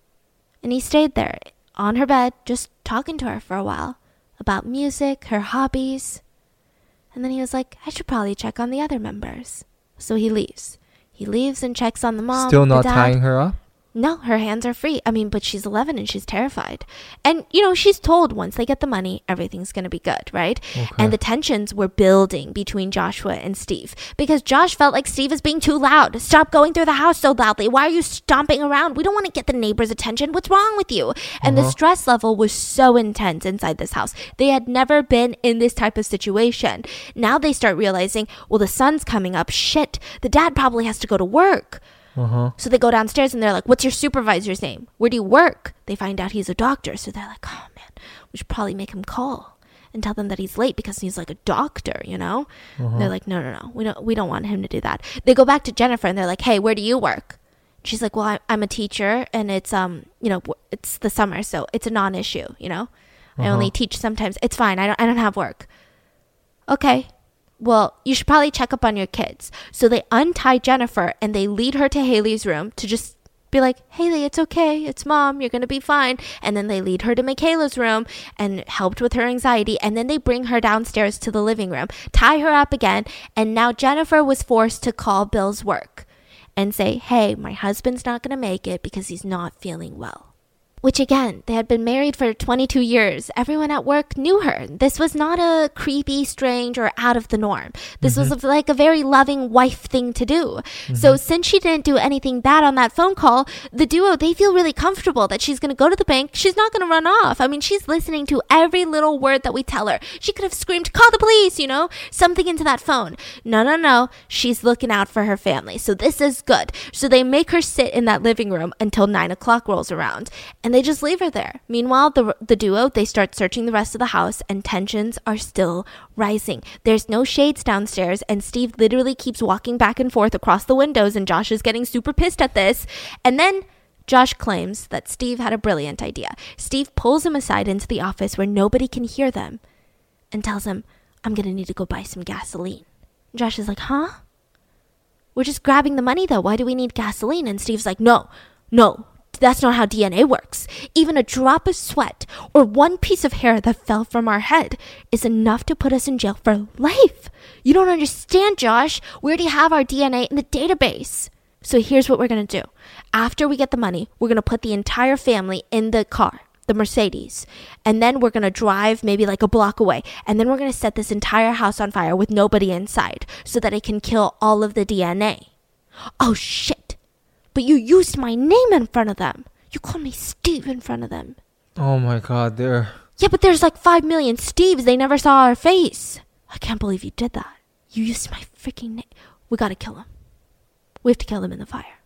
And he stayed there on her bed, just talking to her for a while about music, her hobbies. And then he was like, I should probably check on the other members. So he leaves. He leaves and checks on the mom. Still not tying her up? No, her hands are free. I mean, but she's 11 and she's terrified. And, you know, she's told once they get the money, everything's going to be good, right? Okay. And the tensions were building between Joshua and Steve because Josh felt like Steve is being too loud. Stop going through the house so loudly. Why are you stomping around? We don't want to get the neighbors' attention. What's wrong with you? And uh-huh. the stress level was so intense inside this house. They had never been in this type of situation. Now they start realizing, well, the sun's coming up. Shit, the dad probably has to go to work. Uh-huh. So they go downstairs and they're like, What's your supervisor's name? Where do you work? They find out he's a doctor. So they're like, Oh man, we should probably make him call and tell them that he's late because he's like a doctor, you know? Uh-huh. They're like, No, no, no. We don't we don't want him to do that. They go back to Jennifer and they're like, Hey, where do you work? She's like, Well, I'm a teacher and it's um, you know, it's the summer, so it's a non-issue, you know? Uh-huh. I only uh-huh. teach sometimes. It's fine. I don't I don't have work. Okay well, you should probably check up on your kids. So they untie Jennifer and they lead her to Hayley's room to just be like, Hayley, it's okay. It's mom. You're going to be fine. And then they lead her to Michaela's room and helped with her anxiety. And then they bring her downstairs to the living room, tie her up again. And now Jennifer was forced to call Bill's work and say, hey, my husband's not going to make it because he's not feeling well. Which again, they had been married for 22 years. Everyone at work knew her. This was not a creepy, strange, or out of the norm. This mm-hmm. was like a very loving wife thing to do. Mm-hmm. So since she didn't do anything bad on that phone call, the duo, they feel really comfortable that she's going to go to the bank. She's not going to run off. I mean, she's listening to every little word that we tell her. She could have screamed, call the police, you know, something into that phone. No, no, no. She's looking out for her family. So this is good. So they make her sit in that living room until nine o'clock rolls around. And and they just leave her there. Meanwhile, the the duo they start searching the rest of the house and tensions are still rising. There's no shades downstairs and Steve literally keeps walking back and forth across the windows and Josh is getting super pissed at this. And then Josh claims that Steve had a brilliant idea. Steve pulls him aside into the office where nobody can hear them and tells him, "I'm going to need to go buy some gasoline." Josh is like, "Huh?" We're just grabbing the money though. Why do we need gasoline? And Steve's like, no, no, that's not how DNA works. Even a drop of sweat or one piece of hair that fell from our head is enough to put us in jail for life. You don't understand, Josh. We already have our DNA in the database. So here's what we're going to do. After we get the money, we're going to put the entire family in the car, the Mercedes. And then we're going to drive maybe like a block away. And then we're going to set this entire house on fire with nobody inside so that it can kill all of the DNA. Oh shit but you used my name in front of them. You called me Steve in front of them. Oh my god, there. Yeah, but there's like five million Steves. They never saw our face. I can't believe you did that. You used my freaking name. We gotta kill him. We have to kill him in the fire.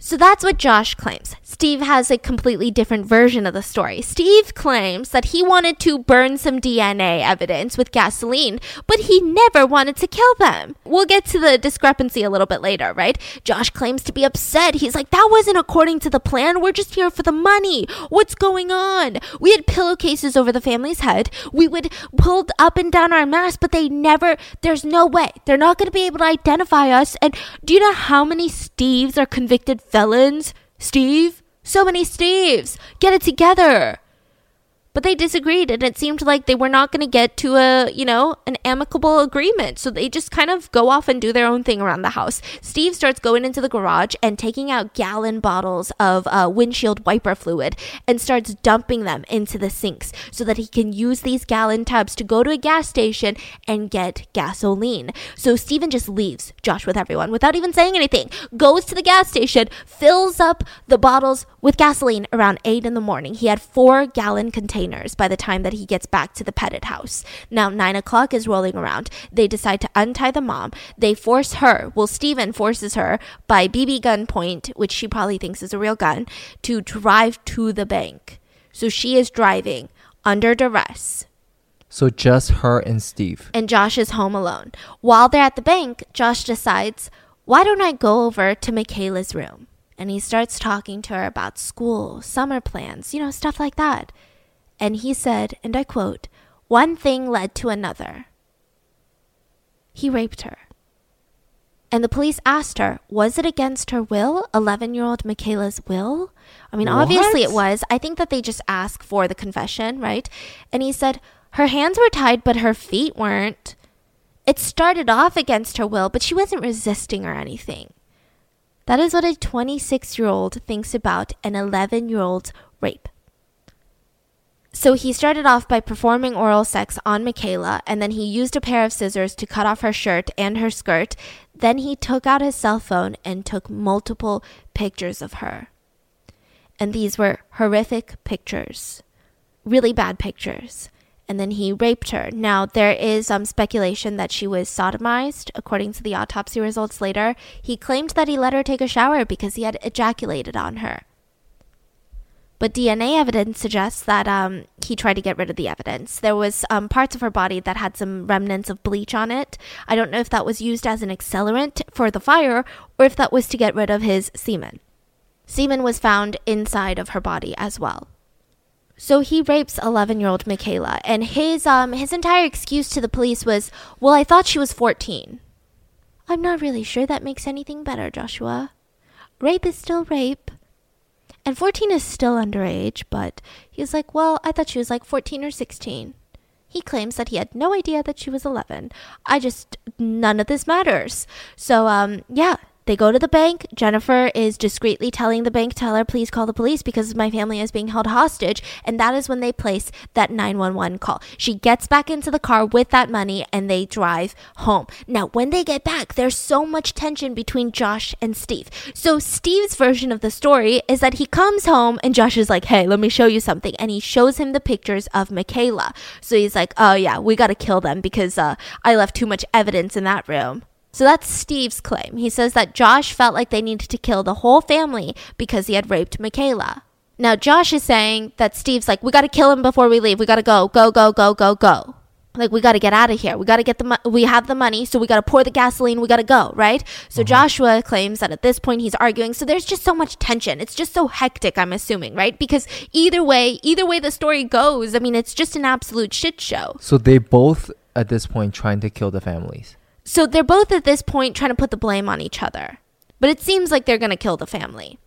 So that's what Josh claims. Steve has a completely different version of the story. Steve claims that he wanted to burn some DNA evidence with gasoline, but he never wanted to kill them. We'll get to the discrepancy a little bit later, right? Josh claims to be upset. He's like, that wasn't according to the plan. We're just here for the money. What's going on? We had pillowcases over the family's head. We would pull up and down our masks, but they never, there's no way. They're not going to be able to identify us. And do you know how many Steves are convicted felons? Steve? So many Steves! Get it together! But they disagreed, and it seemed like they were not going to get to a, you know, an amicable agreement. So they just kind of go off and do their own thing around the house. Steve starts going into the garage and taking out gallon bottles of uh, windshield wiper fluid and starts dumping them into the sinks so that he can use these gallon tubs to go to a gas station and get gasoline. So Steven just leaves Josh with everyone without even saying anything, goes to the gas station, fills up the bottles with gasoline around 8 in the morning. He had four gallon containers by the time that he gets back to the Petit house. Now, 9 o'clock is rolling around. They decide to untie the mom. They force her, well, Steven forces her by BB gun point, which she probably thinks is a real gun, to drive to the bank. So she is driving under duress. So just her and Steve. And Josh is home alone. While they're at the bank, Josh decides, why don't I go over to Michaela's room? and he starts talking to her about school, summer plans, you know, stuff like that. And he said, and I quote, one thing led to another. He raped her. And the police asked her, was it against her will? 11 year old Michaela's will? I mean, what? obviously it was. I think that they just asked for the confession, right? And he said, her hands were tied, but her feet weren't. It started off against her will, but she wasn't resisting or anything. That is what a 26 year old thinks about an 11 year old's rape. So he started off by performing oral sex on Michaela, and then he used a pair of scissors to cut off her shirt and her skirt. Then he took out his cell phone and took multiple pictures of her. And these were horrific pictures, really bad pictures and then he raped her. Now, there is some speculation that she was sodomized, according to the autopsy results later. He claimed that he let her take a shower because he had ejaculated on her. But DNA evidence suggests that um, he tried to get rid of the evidence. There was um, parts of her body that had some remnants of bleach on it. I don't know if that was used as an accelerant for the fire or if that was to get rid of his semen. Semen was found inside of her body as well. So he rapes 11-year-old Michaela, and his um his entire excuse to the police was, "Well, I thought she was 14." I'm not really sure that makes anything better, Joshua. rape is still rape. And 14 is still underage, but he's like, well, I thought she was like 14 or 16. He claims that he had no idea that she was 11. I just, none of this matters. So, um, yeah, they go to the bank. Jennifer is discreetly telling the bank teller, please call the police because my family is being held hostage. And that is when they place that 911 call. She gets back into the car with that money and they drive home. Now, when they get back, there's so much tension between Josh and Steve. So, Steve's version of the story is that he comes home and Josh is like, hey, let me show you something. And he shows him the pictures of Michaela. So he's like, oh, yeah, we got to kill them because uh, I left too much evidence in that room. So that's Steve's claim. He says that Josh felt like they needed to kill the whole family because he had raped Michaela. Now, Josh is saying that Steve's like, we got to kill him before we leave. We got to go, go, go, go, go, go. Like, we got to get out of here. We got to get the, mo- we have the money, so we got to pour the gasoline. We got to go, right? So mm-hmm. Joshua claims that at this point he's arguing. So there's just so much tension. It's just so hectic, I'm assuming, right? Because either way, either way the story goes, I mean, it's just an absolute shit show. So they both at this point trying to kill the families. So they're both at this point trying to put the blame on each other. But it seems like they're going to kill the family.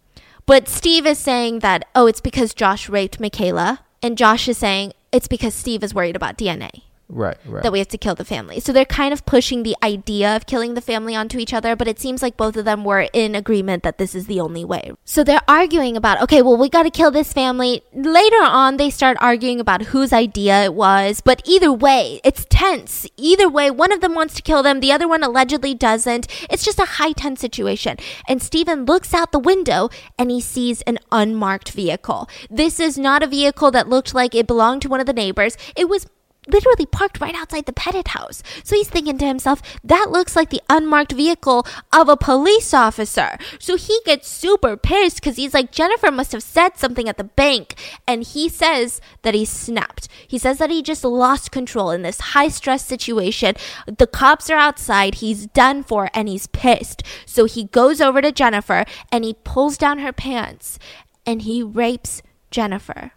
But Steve is saying that, oh, it's because Josh raped Michaela. And Josh is saying it's because Steve is worried about DNA. Right, right. that we have to kill the family. So they're kind of pushing the idea of killing the family onto each other, but it seems like both of them were in agreement that this is the only way. So they're arguing about, okay, well, we got to kill this family. Later on, they start arguing about whose idea it was, but either way, it's tense. Either way, one of them wants to kill them, the other one allegedly doesn't. It's just a high tense situation. And Steven looks out the window and he sees an unmarked vehicle. This is not a vehicle that looked like it belonged to one of the neighbors. It was literally parked right outside the Petit house. So he's thinking to himself, that looks like the unmarked vehicle of a police officer. So he gets super pissed because he's like, Jennifer must have said something at the bank. And he says that he snapped. He says that he just lost control in this high stress situation. The cops are outside. He's done for and he's pissed. So he goes over to Jennifer and he pulls down her pants and he rapes Jennifer.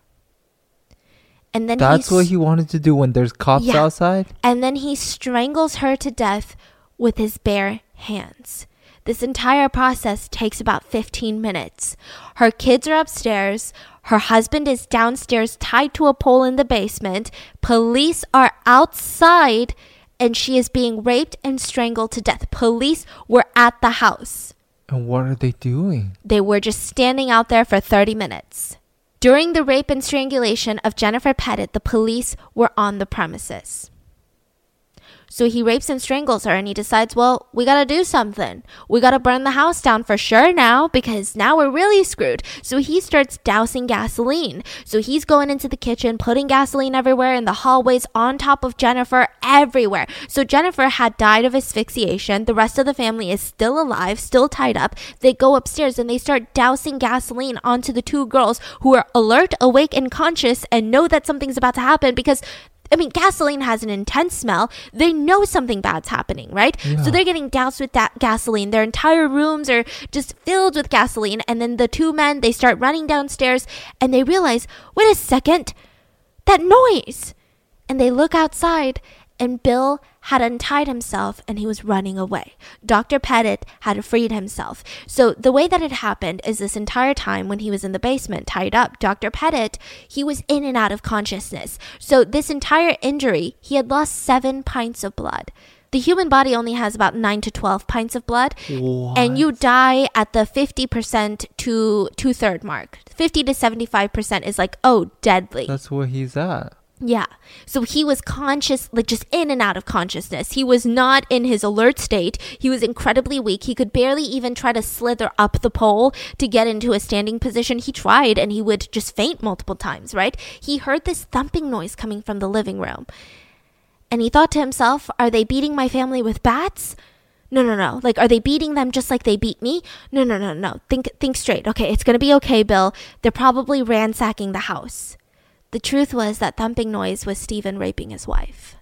And then That's what he wanted to do when there's cops Yeah. outside? and then he strangles her to death with his bare hands. This entire process takes about 15 minutes. Her kids are upstairs. Her husband is downstairs tied to a pole in the basement. Police are outside and she is being raped and strangled to death. Police were at the house. And what are they doing? They were just standing out there for 30 minutes. During the rape and strangulation of Jennifer Petit, the police were on the premises. So he rapes and strangles her, and he decides, well, we gotta do something. We gotta burn the house down for sure now, because now we're really screwed. So he starts dousing gasoline. So he's going into the kitchen, putting gasoline everywhere in the hallways, on top of Jennifer, everywhere. So Jennifer had died of asphyxiation. The rest of the family is still alive, still tied up. They go upstairs and they start dousing gasoline onto the two girls who are alert, awake, and conscious and know that something's about to happen because I mean, gasoline has an intense smell. They know something bad's happening, right? Yeah. So they're getting doused with that gasoline. Their entire rooms are just filled with gasoline. And then the two men, they start running downstairs and they realize, wait a second, that noise. And they look outside and Bill had untied himself and he was running away. Dr. Petit had freed himself. So the way that it happened is this entire time when he was in the basement tied up, Dr. Petit, he was in and out of consciousness. So this entire injury, he had lost seven pints of blood. The human body only has about 9 to 12 pints of blood. And you die at the 50% to two third mark. 50 to 75% is like, oh, deadly. That's where he's at. Yeah. So he was conscious, like just in and out of consciousness. He was not in his alert state. He was incredibly weak. He could barely even try to slither up the pole to get into a standing position. He tried and he would just faint multiple times, right? He heard this thumping noise coming from the living room. And he thought to himself, are they beating my family with bats? No, no, no. Like, are they beating them just like they beat me? No, no, no, no. Think, think straight. Okay, it's gonna be okay, Bill. They're probably ransacking the house. The truth was that thumping noise was Steven raping his wife.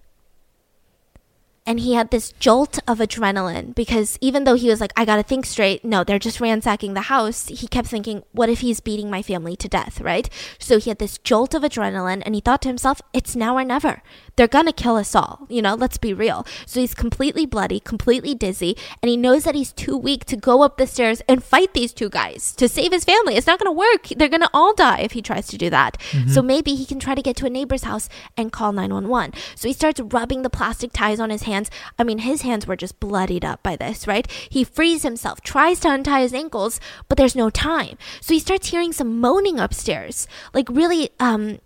And he had this jolt of adrenaline because even though he was like, I gotta think straight, no, they're just ransacking the house, he kept thinking, what if he's beating my family to death, right? So he had this jolt of adrenaline and he thought to himself, it's now or never. They're gonna kill us all, you know, let's be real. So he's completely bloody, completely dizzy, and he knows that he's too weak to go up the stairs and fight these two guys to save his family. It's not gonna work. They're gonna all die if he tries to do that. Mm-hmm. So maybe he can try to get to a neighbor's house and call 911. So he starts rubbing the plastic ties on his hands. I mean, his hands were just bloodied up by this, right? He frees himself, tries to untie his ankles, but there's no time. So he starts hearing some moaning upstairs. Like, really, um,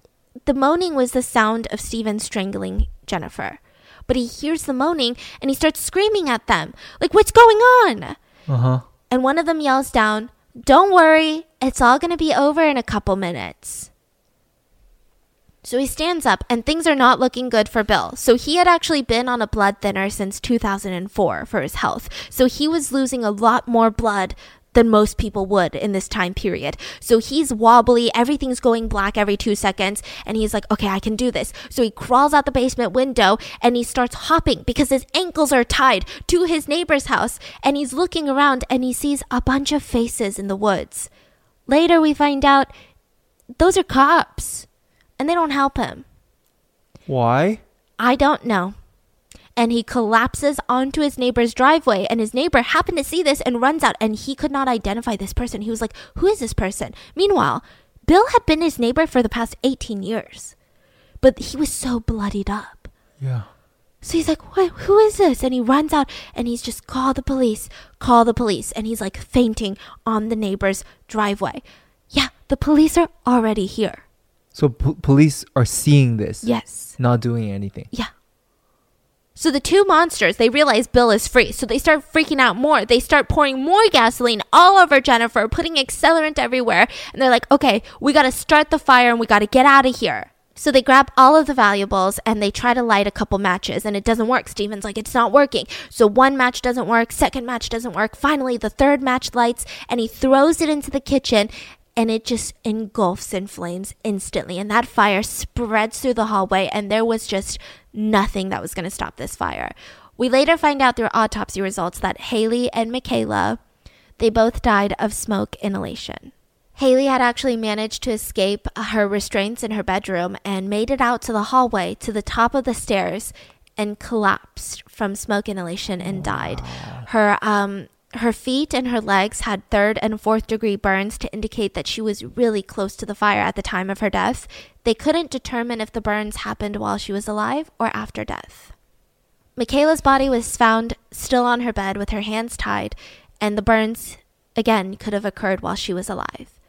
the moaning was the sound of Steven strangling Jennifer. But he hears the moaning and he starts screaming at them. Like, what's going on? Uh huh. And one of them yells down, Don't worry, it's all going to be over in a couple minutes. So he stands up, and things are not looking good for Bill. So he had actually been on a blood thinner since 2004 for his health. So he was losing a lot more blood than most people would in this time period. So he's wobbly, everything's going black every two seconds, and he's like, okay, I can do this. So he crawls out the basement window and he starts hopping because his ankles are tied to his neighbor's house, and he's looking around and he sees a bunch of faces in the woods. Later, we find out those are cops, and they don't help him. Why? I don't know. And he collapses onto his neighbor's driveway, and his neighbor happened to see this and runs out, and he could not identify this person. He was like, Who is this person? Meanwhile, Bill had been his neighbor for the past 18 years, but he was so bloodied up. Yeah. So he's like, what, who is this? And he runs out and he's just, call the police, call the police. And he's like fainting on the neighbor's driveway. Yeah, the police are already here. So p- police are seeing this, Yes. not doing anything. Yeah. So the two monsters, they realize Bill is free. So they start freaking out more. They start pouring more gasoline all over Jennifer, putting accelerant everywhere. And they're like, okay, we got to start the fire and we got to get out of here. So they grab all of the valuables and they try to light a couple matches and it doesn't work. Steven's like, it's not working. So one match doesn't work, second match doesn't work. Finally, the third match lights and he throws it into the kitchen and it just engulfs in flames instantly. And that fire spreads through the hallway, and there was just nothing that was going to stop this fire. We later find out through autopsy results that Hayley and Michaela, they both died of smoke inhalation. Hayley had actually managed to escape her restraints in her bedroom and made it out to the hallway to the top of the stairs and collapsed from smoke inhalation and died. Her um her feet and her legs had third and fourth degree burns to indicate that she was really close to the fire at the time of her death. They couldn't determine if the burns happened while she was alive or after death. Michaela's body was found still on her bed with her hands tied, and the burns, again, could have occurred while she was alive.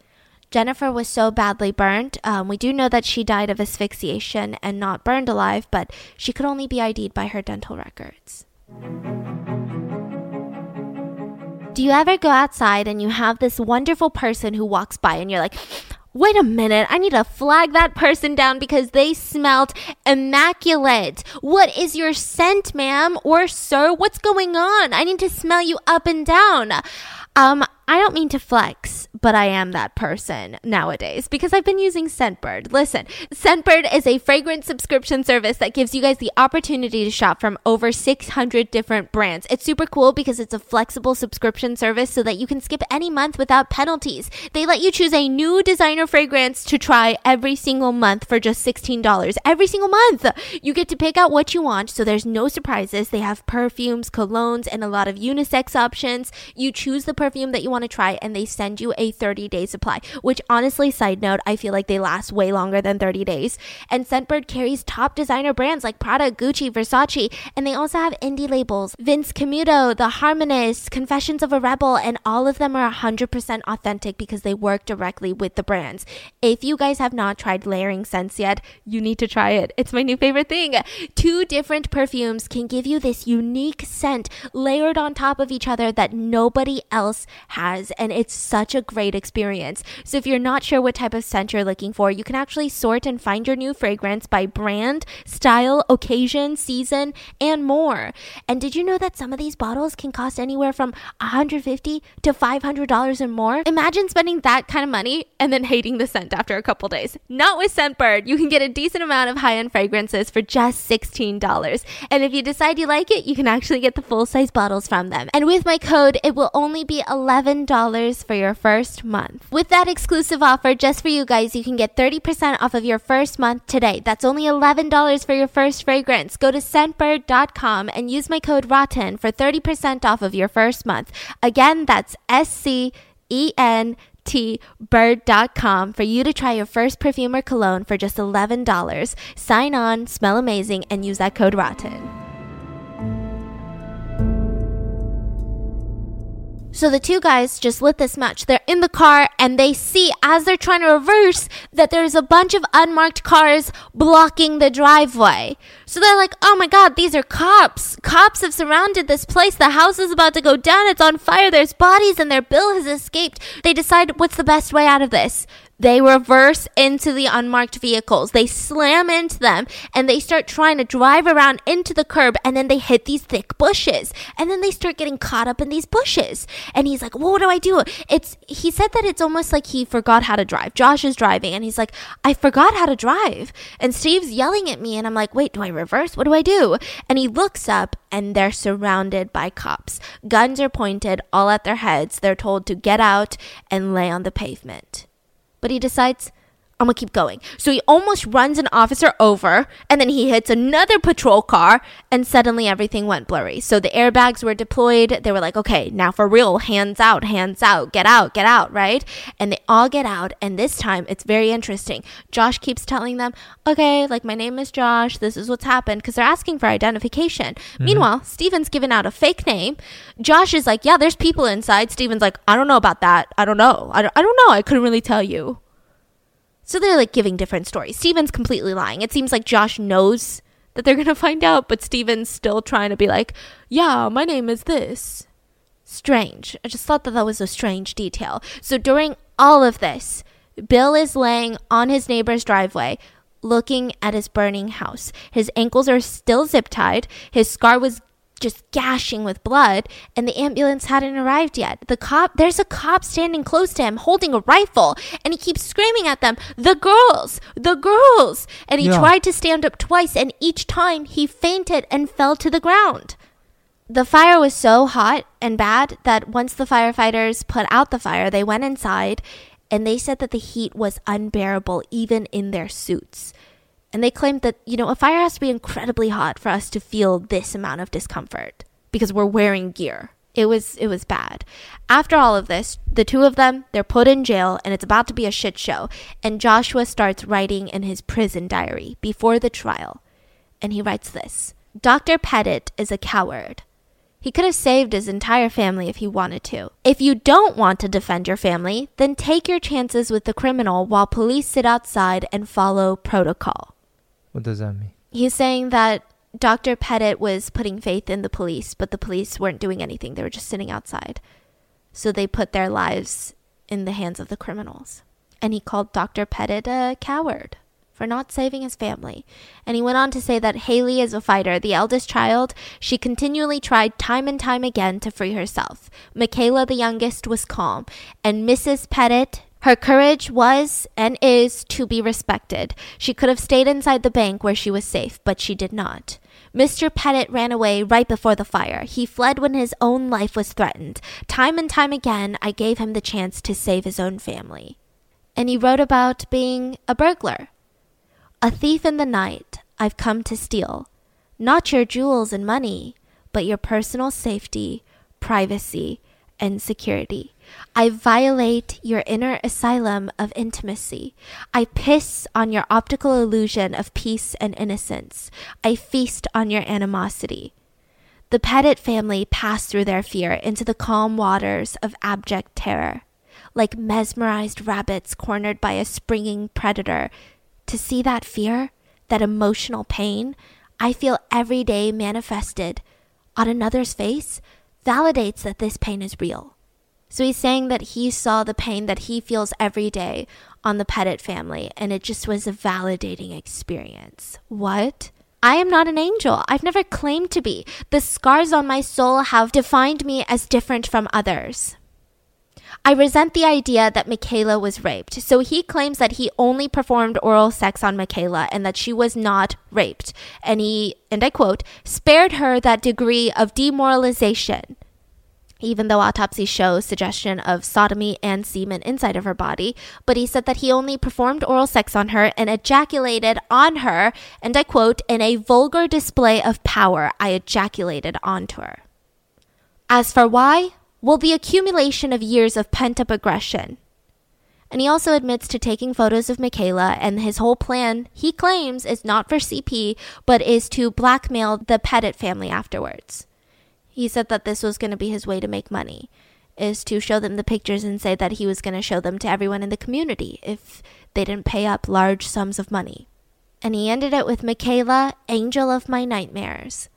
Jennifer was so badly burned. Um, we do know that she died of asphyxiation and not burned alive, but she could only be ID'd by her dental records. Do you ever go outside and you have this wonderful person who walks by and you're like, wait a minute, I need to flag that person down because they smelled immaculate. What is your scent, ma'am or sir? What's going on? I need to smell you up and down. Um, I don't mean to flex, but I am that person nowadays because I've been using Scentbird. Listen, Scentbird is a fragrance subscription service that gives you guys the opportunity to shop from over 600 different brands. It's super cool because it's a flexible subscription service so that you can skip any month without penalties. They let you choose a new designer fragrance to try every single month for just $16. Every single month! You get to pick out what you want, so there's no surprises. They have perfumes, colognes, and a lot of unisex options. You choose the perfume that you want to try and they send you a 30 day supply, which honestly, side note, I feel like they last way longer than 30 days. And Scentbird carries top designer brands like Prada, Gucci, Versace, and they also have indie labels Vince Camuto, The Harmonist, Confessions of a Rebel, and all of them are 100% authentic because they work directly with the brands. If you guys have not tried layering scents yet, you need to try it. It's my new favorite thing. Two different perfumes can give you this unique scent layered on top of each other that nobody else has has, and it's such a great experience. So if you're not sure what type of scent you're looking for, you can actually sort and find your new fragrance by brand, style, occasion, season, and more. And did you know that some of these bottles can cost anywhere from 150 to $500 and more? Imagine spending that kind of money and then hating the scent after a couple days. Not with Scentbird. You can get a decent amount of high-end fragrances for just $16. And if you decide you like it, you can actually get the full-size bottles from them. And with my code, it will only be $11 for your first month. With that exclusive offer just for you guys, you can get 30% off of your first month today. That's only $11 for your first fragrance. Go to scentbird.com and use my code ROTTEN for 30% off of your first month. Again, that's S C E N T bird.com for you to try your first perfume or cologne for just $11. Sign on, smell amazing, and use that code ROTTEN. So the two guys just lit this match. They're in the car and they see as they're trying to reverse that there's a bunch of unmarked cars blocking the driveway. So they're like, oh my god, these are cops. Cops have surrounded this place. The house is about to go down. It's on fire. There's bodies and their bill has escaped. They decide what's the best way out of this. They reverse into the unmarked vehicles. They slam into them and they start trying to drive around into the curb and then they hit these thick bushes. And then they start getting caught up in these bushes. And he's like, well, what do I do? It's, he said that it's almost like he forgot how to drive. Josh is driving and he's like, I forgot how to drive. And Steve's yelling at me and I'm like, wait, do I reverse? What do I do? And he looks up and they're surrounded by cops. Guns are pointed all at their heads. They're told to get out and lay on the pavement but he decides I'm gonna keep going. So he almost runs an officer over and then he hits another patrol car and suddenly everything went blurry. So the airbags were deployed. They were like, okay, now for real, hands out, hands out, get out, get out, right? And they all get out. And this time it's very interesting. Josh keeps telling them, okay, like my name is Josh. This is what's happened because they're asking for identification. Mm-hmm. Meanwhile, Steven's given out a fake name. Josh is like, yeah, there's people inside. Steven's like, I don't know about that. I don't know. I don't, I don't know. I couldn't really tell you. So they're like giving different stories. Steven's completely lying. It seems like Josh knows that they're going to find out, but Steven's still trying to be like, yeah, my name is this. Strange. I just thought that that was a strange detail. So during all of this, Bill is laying on his neighbor's driveway looking at his burning house. His ankles are still zip tied. His scar was just gashing with blood, and the ambulance hadn't arrived yet. The cop, there's a cop standing close to him holding a rifle, and he keeps screaming at them, The girls! The girls! And he yeah. tried to stand up twice, and each time he fainted and fell to the ground. The fire was so hot and bad that once the firefighters put out the fire, they went inside and they said that the heat was unbearable even in their suits. And they claimed that, you know, a fire has to be incredibly hot for us to feel this amount of discomfort because we're wearing gear. It was it was bad. After all of this, the two of them, they're put in jail and it's about to be a shit show. And Joshua starts writing in his prison diary before the trial. And he writes this. Dr. Petit is a coward. He could have saved his entire family if he wanted to. If you don't want to defend your family, then take your chances with the criminal while police sit outside and follow protocol. What does that mean? He's saying that Dr. Petit was putting faith in the police, but the police weren't doing anything. They were just sitting outside. So they put their lives in the hands of the criminals. And he called Dr. Petit a coward for not saving his family. And he went on to say that Hayley is a fighter, the eldest child. She continually tried time and time again to free herself. Michaela, the youngest, was calm. And Mrs. Petit her courage was and is to be respected. She could have stayed inside the bank where she was safe, but she did not. Mr. Petit ran away right before the fire. He fled when his own life was threatened. Time and time again, I gave him the chance to save his own family. And he wrote about being a burglar. A thief in the night, I've come to steal. Not your jewels and money, but your personal safety, privacy, and security. I violate your inner asylum of intimacy. I piss on your optical illusion of peace and innocence. I feast on your animosity. The Petit family passed through their fear into the calm waters of abject terror, like mesmerized rabbits cornered by a springing predator. To see that fear, that emotional pain, I feel every day manifested on another's face validates that this pain is real. So he's saying that he saw the pain that he feels every day on the Petit family, and it just was a validating experience. What? I am not an angel. I've never claimed to be. The scars on my soul have defined me as different from others. I resent the idea that Michaela was raped. So he claims that he only performed oral sex on Michaela and that she was not raped. And he, and I quote, spared her that degree of demoralization even though autopsies show suggestion of sodomy and semen inside of her body. But he said that he only performed oral sex on her and ejaculated on her, and I quote, in a vulgar display of power, I ejaculated onto her. As for why, well, the accumulation of years of pent up aggression. And he also admits to taking photos of Michaela, and his whole plan, he claims, is not for CP, but is to blackmail the Petit family afterwards. He said that this was going to be his way to make money, is to show them the pictures and say that he was going to show them to everyone in the community if they didn't pay up large sums of money. And he ended it with Michaela, angel of my nightmares.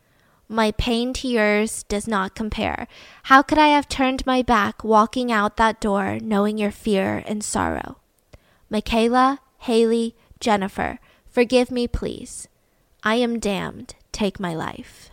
My pain to yours does not compare. How could I have turned my back walking out that door knowing your fear and sorrow? Michaela, Hayley, Jennifer, forgive me, please. I am damned. Take my life.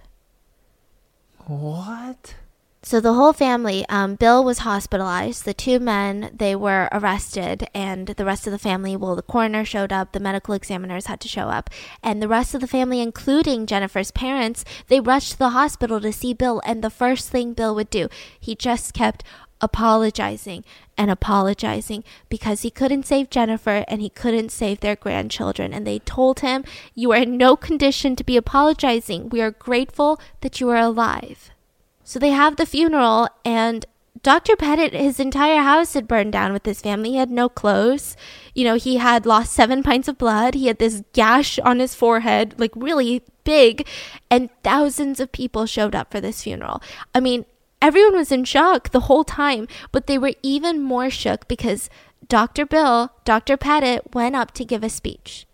What? So the whole family, um, Bill was hospitalized. The two men, they were arrested, and the rest of the family, well, the coroner showed up, the medical examiners had to show up, and the rest of the family, including Jennifer's parents, they rushed to the hospital to see Bill. And the first thing Bill would do, he just kept apologizing and apologizing because he couldn't save Jennifer and he couldn't save their grandchildren. And they told him, You are in no condition to be apologizing. We are grateful that you are alive. So they have the funeral, and Dr. Petit, his entire house had burned down with his family. He had no clothes. You know, he had lost seven pints of blood. He had this gash on his forehead, like really big, and thousands of people showed up for this funeral. I mean, everyone was in shock the whole time, but they were even more shook because Dr. Bill, Dr. Petit, went up to give a speech.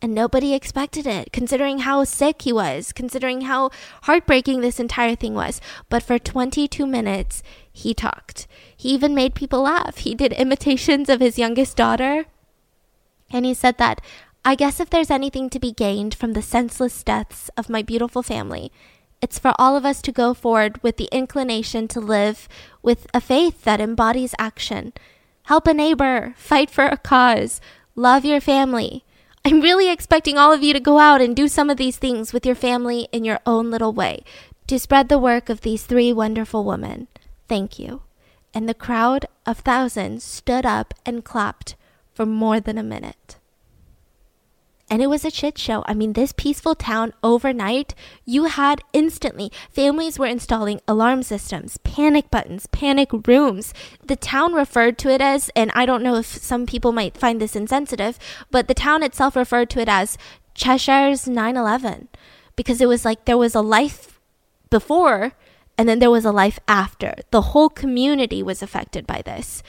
And nobody expected it, considering how sick he was, considering how heartbreaking this entire thing was. But for 22 minutes, he talked. He even made people laugh. He did imitations of his youngest daughter. And he said that, I guess if there's anything to be gained from the senseless deaths of my beautiful family, it's for all of us to go forward with the inclination to live with a faith that embodies action. Help a neighbor, fight for a cause, love your family. I'm really expecting all of you to go out and do some of these things with your family in your own little way to spread the work of these three wonderful women. Thank you. And the crowd of thousands stood up and clapped for more than a minute and it was a shit show. I mean, this peaceful town overnight, you had instantly families were installing alarm systems, panic buttons, panic rooms. The town referred to it as, and I don't know if some people might find this insensitive, but the town itself referred to it as Cheshire's 9 11 because it was like there was a life before and then there was a life after. The whole community was affected by this.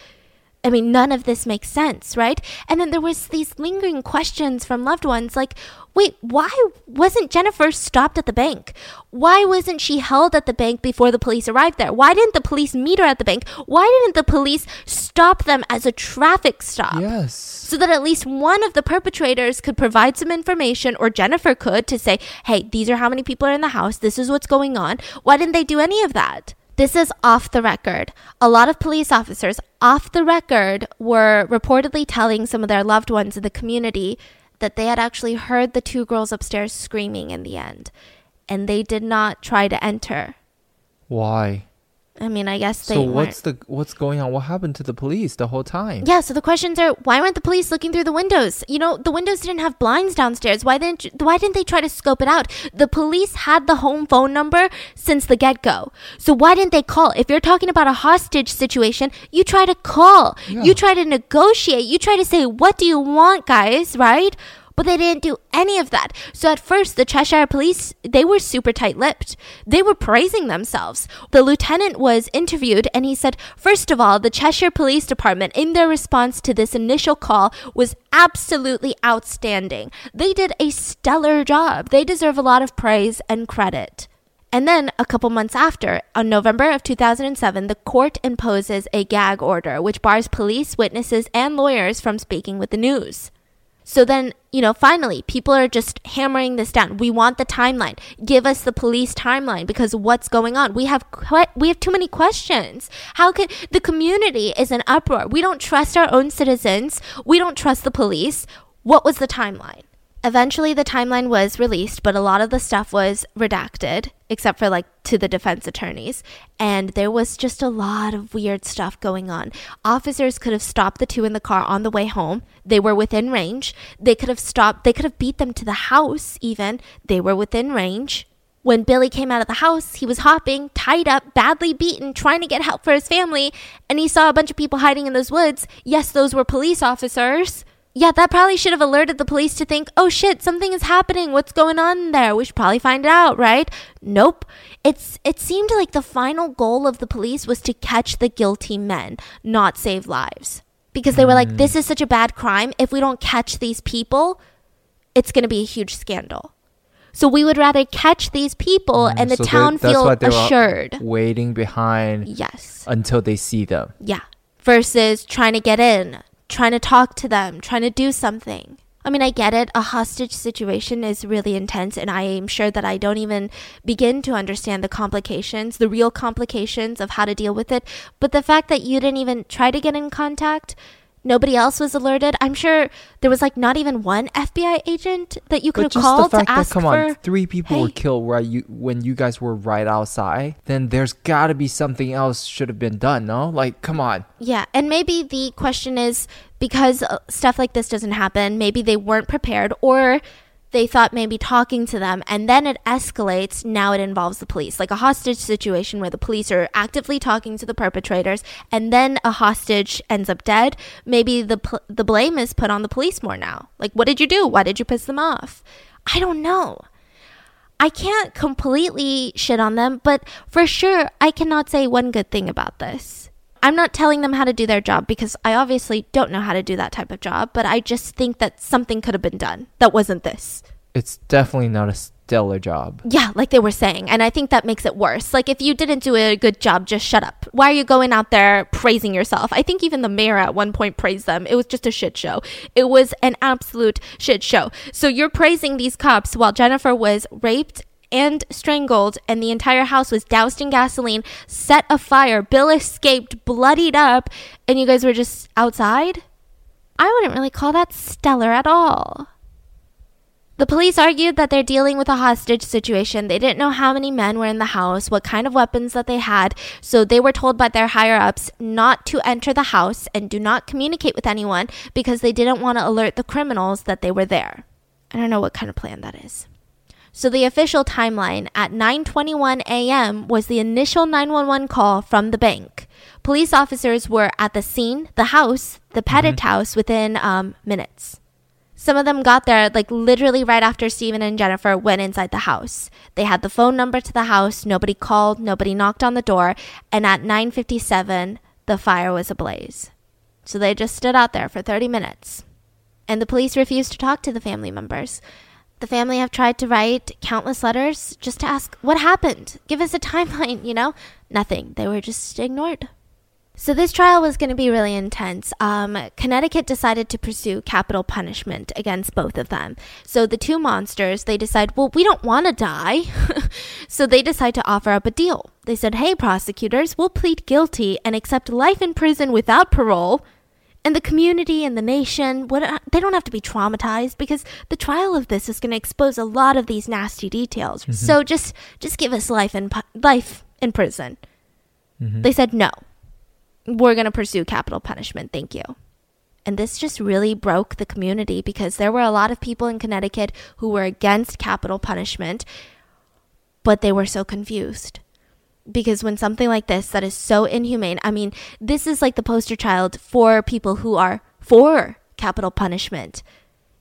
I mean, none of this makes sense, right? And then there was these lingering questions from loved ones like, wait, why wasn't Jennifer stopped at the bank? Why wasn't she held at the bank before the police arrived there? Why didn't the police meet her at the bank? Why didn't the police stop them as a traffic stop? Yes. So that at least one of the perpetrators could provide some information, or Jennifer could, to say, hey, these are how many people are in the house. This is what's going on. Why didn't they do any of that? This is off the record. A lot of police officers off the record were reportedly telling some of their loved ones in the community that they had actually heard the two girls upstairs screaming in the end, and they did not try to enter. Why? I mean, I guess they. So weren't- what's the what's going on? What happened to the police the whole time? Yeah, so the questions are why weren't the police looking through the windows? You know, the windows didn't have blinds downstairs. Why didn't why didn't they try to scope it out? The police had the home phone number since the get-go. So why didn't they call? If you're talking about a hostage situation, you try to call. Yeah. You try to negotiate. You try to say, "What do you want, guys?" right? But they didn't do any of that. So at first, the Cheshire police, they were super tight lipped. They were praising themselves. The lieutenant was interviewed and he said, first of all, the Cheshire Police Department, in their response to this initial call, was absolutely outstanding. They did a stellar job. They deserve a lot of praise and credit. And then a couple months after, on November of 2007, the court imposes a gag order which bars police, witnesses, and lawyers from speaking with the news. So then, you know, finally, people are just hammering this down. We want the timeline. Give us the police timeline because what's going on? We have que- we have too many questions. How could the community is in uproar? We don't trust our own citizens. We don't trust the police. What was the timeline? Eventually, the timeline was released, but a lot of the stuff was redacted, except for like to the defense attorneys. And there was just a lot of weird stuff going on. Officers could have stopped the two in the car on the way home. They were within range. They could have stopped, they could have beat them to the house, even. They were within range. When Billy came out of the house, he was hopping, tied up, badly beaten, trying to get help for his family, and he saw a bunch of people hiding in those woods. Yes, those were police officers yeah, that probably should have alerted the police to think, oh shit, something is happening. What's going on there? We should probably find it out, right? Nope. It's it seemed like the final goal of the police was to catch the guilty men, not save lives. Because they were like, this hmm. is such a bad crime. If we don't catch these people, it's going to be a huge scandal. So we would rather catch these people hmm, and the So town that's feel why they were assured. Waiting behind Yes. until they see them. Yeah. Versus trying to get in, trying to talk to them, trying to do something. I mean, I get it. A hostage situation is really intense, and I am sure that I don't even begin to understand the complications, the real complications of how to deal with it. But the fact that you didn't even try to get in contact, nobody else was alerted. I'm sure there was like not even one FBI agent that you could But have called the fact to ask that come for. on, three people were killed right you when you guys were right outside. Then there's got to be something else should have been done. No, like come on. Yeah, and maybe the question is because uh, stuff like this doesn't happen, maybe they weren't prepared or they thought maybe talking to them and then it escalates, now it involves the police. Like a hostage situation where the police are actively talking to the perpetrators and then a hostage ends up dead, maybe the pl- the blame is put on the police more now. Like what did you do? Why did you piss them off? I don't know. I can't completely shit on them, but for sure, I cannot say one good thing about this. I'm not telling them how to do their job because I obviously don't know how to do that type of job, but I just think that something could have been done that wasn't this. It's definitely not a stellar job. Yeah, like they were saying. And I think that makes it worse. Like, if you didn't do a good job, just shut up. Why are you going out there praising yourself? I think even the mayor at one point praised them. It was just a shit show. It was an absolute shit show. So you're praising these cops while Jennifer was raped and strangled, and the entire house was doused in gasoline, set afire. Bill escaped, bloodied up, and you guys were just outside? I wouldn't really call that stellar at all. The police argued that they're dealing with a hostage situation. They didn't know how many men were in the house, what kind of weapons that they had, so they were told by their higher ups not to enter the house and do not communicate with anyone because they didn't want to alert the criminals that they were there. I don't know what kind of plan that is. So the official timeline at 9:21 a.m. was the initial 911 call from the bank. Police officers were at the scene, the house, the Petit house within um, minutes. Some of them got there like literally right after Steven and Jennifer went inside the house. They had the phone number to the house, nobody called, nobody knocked on the door, and at 9:57 the fire was ablaze. So they just stood out there for 30 minutes. And the police refused to talk to the family members. The family have tried to write countless letters just to ask what happened. Give us a timeline, you know? Nothing. They were just ignored. So this trial was going to be really intense. Um, Connecticut decided to pursue capital punishment against both of them. So the two monsters, they decide, well, we don't want to die. so they decide to offer up a deal. They said, hey, prosecutors, we'll plead guilty and accept life in prison without parole. And the community and the nation, what, uh, they don't have to be traumatized because the trial of this is going to expose a lot of these nasty details. Mm-hmm. So just, just give us life in, life in prison. Mm-hmm. They said no we're going to pursue capital punishment. Thank you. And this just really broke the community because there were a lot of people in Connecticut who were against capital punishment, but they were so confused. Because when something like this that is so inhumane, I mean, this is like the poster child for people who are for capital punishment.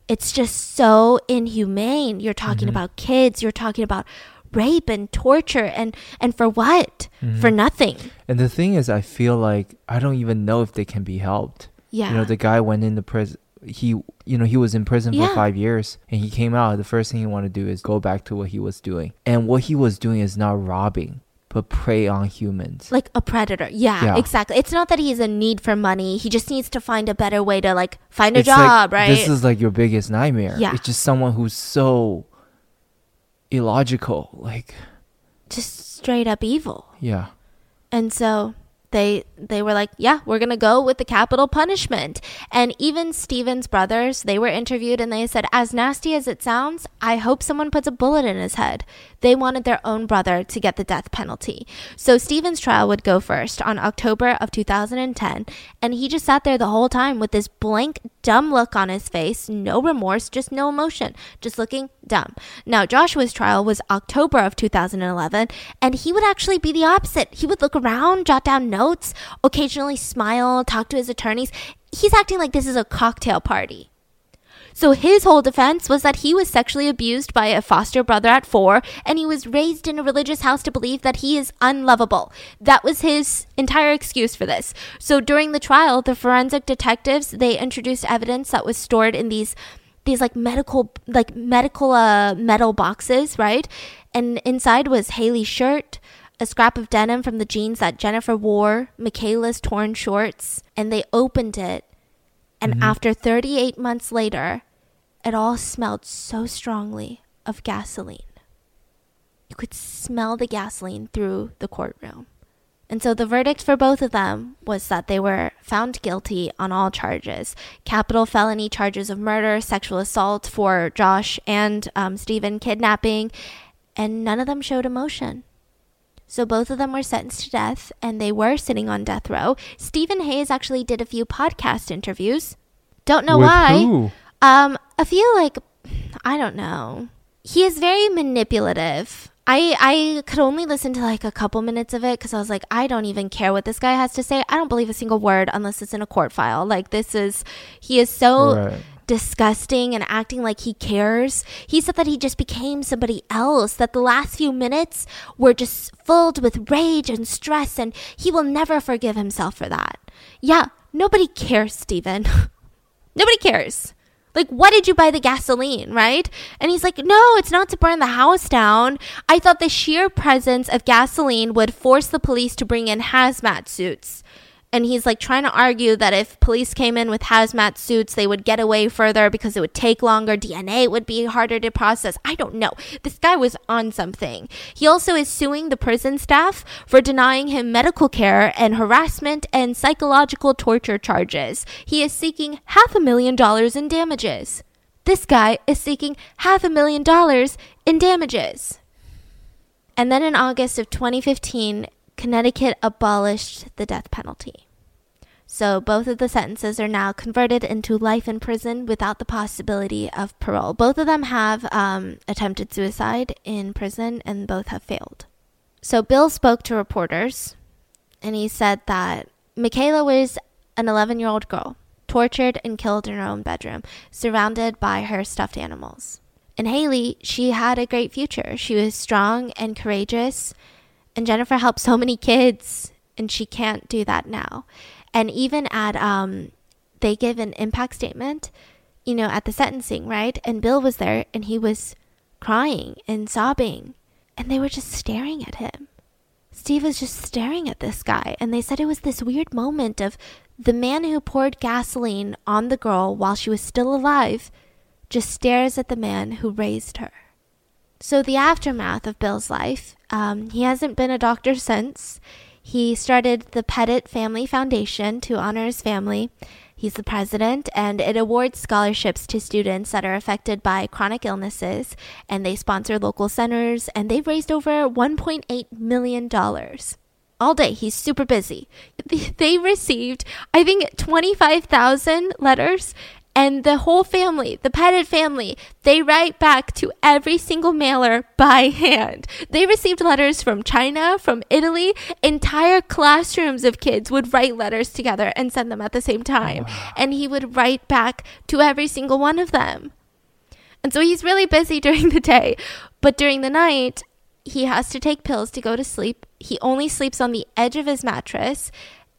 It's just so inhumane. You're talking mm-hmm. about kids, you're talking about rape and torture and and for what? Mm-hmm. For nothing. And the thing is, I feel like I don't even know if they can be helped. Yeah. You know, the guy went into prison. he you know he was in prison for Yeah. five years and he came out the first thing he wanted to do is go back to what he was doing and what he was doing is not robbing but prey on humans like a predator. Yeah, Yeah. exactly. It's not that he's a need for money. He just needs to find a better way to like find a It's like, job, right? this is like your biggest nightmare Yeah. it's just someone who's so illogical like just straight up evil. yeah And so they they were like, "Yeah, we're going to go with the capital punishment." And even Steven's brothers, they were interviewed and they said, "As nasty as it sounds, I hope someone puts a bullet in his head." They wanted their own brother to get the death penalty. So Steven's trial would go first on October of 2010, and he just sat there the whole time with this blank, dumb look on his face, no remorse, just no emotion, just looking dumb. Now, Joshua's trial was October of 2011, and he would actually be the opposite. He would look around, jot down notes, occasionally smile, talk to his attorneys. He's acting like this is a cocktail party. So his whole defense was that he was sexually abused by a foster brother at four, and he was raised in a religious house to believe that he is unlovable. That was his entire excuse for this. So during the trial, the forensic detectives they introduced evidence that was stored in these these like medical like medical uh, metal boxes, right? And inside was Hayley's shirt, a scrap of denim from the jeans that Jennifer wore, Michaela's torn shorts, and they opened it and after 38 months later, it all smelled so strongly of gasoline. You could smell the gasoline through the courtroom. And so the verdict for both of them was that they were found guilty on all charges capital felony charges of murder, sexual assault for Josh and um, Steven, kidnapping, and none of them showed emotion. So both of them were sentenced to death and they were sitting on death row. Steven Hayes actually did a few podcast interviews. Don't know With why. who? Um, I feel like I don't know. He is very manipulative. I I could only listen to like a couple minutes of it because I was like, I don't even care what this guy has to say. I don't believe a single word unless it's in a court file. Like this is, he is so Right. Disgusting and acting like he cares. He said that he just became somebody else, that the last few minutes were just filled with rage and stress, and he will never forgive himself for that. Yeah, nobody cares, Steven. nobody cares. Like, what did you buy the gasoline, right? And he's like, no, it's not to burn the house down. I thought the sheer presence of gasoline would force the police to bring in hazmat suits. And he's like trying to argue that if police came in with hazmat suits, they would get away further because it would take longer. DNA would be harder to process. I don't know. This guy was on something. He also is suing the prison staff for denying him medical care and harassment and psychological torture charges. He is seeking half a million dollars in damages. This guy is seeking half a million dollars in damages. And then in August of 2015, Connecticut abolished the death penalty. So both of the sentences are now converted into life in prison without the possibility of parole. Both of them have um, attempted suicide in prison and both have failed. So Bill spoke to reporters and he said that Michaela was an 11 year old girl, tortured and killed in her own bedroom, surrounded by her stuffed animals. And Hayley, she had a great future. She was strong and courageous. And Jennifer helped so many kids, and she can't do that now. And even at, um, they give an impact statement, you know, at the sentencing, right? And Bill was there and he was crying and sobbing, and they were just staring at him. Steve was just staring at this guy, and they said it was this weird moment of the man who poured gasoline on the girl while she was still alive just stares at the man who raised her. So, the aftermath of Bill's life, um, he hasn't been a doctor since. He started the Petit Family Foundation to honor his family. He's the president, and it awards scholarships to students that are affected by chronic illnesses. And they sponsor local centers, and they've raised over $1.8 million. All day, he's super busy. They received, I think, 25,000 letters and the whole family, the Petit family, they write back to every single mailer by hand. They received letters from China, from Italy. Entire classrooms of kids would write letters together and send them at the same time. And he would write back to every single one of them. And so he's really busy during the day. But during the night, he has to take pills to go to sleep. He only sleeps on the edge of his mattress.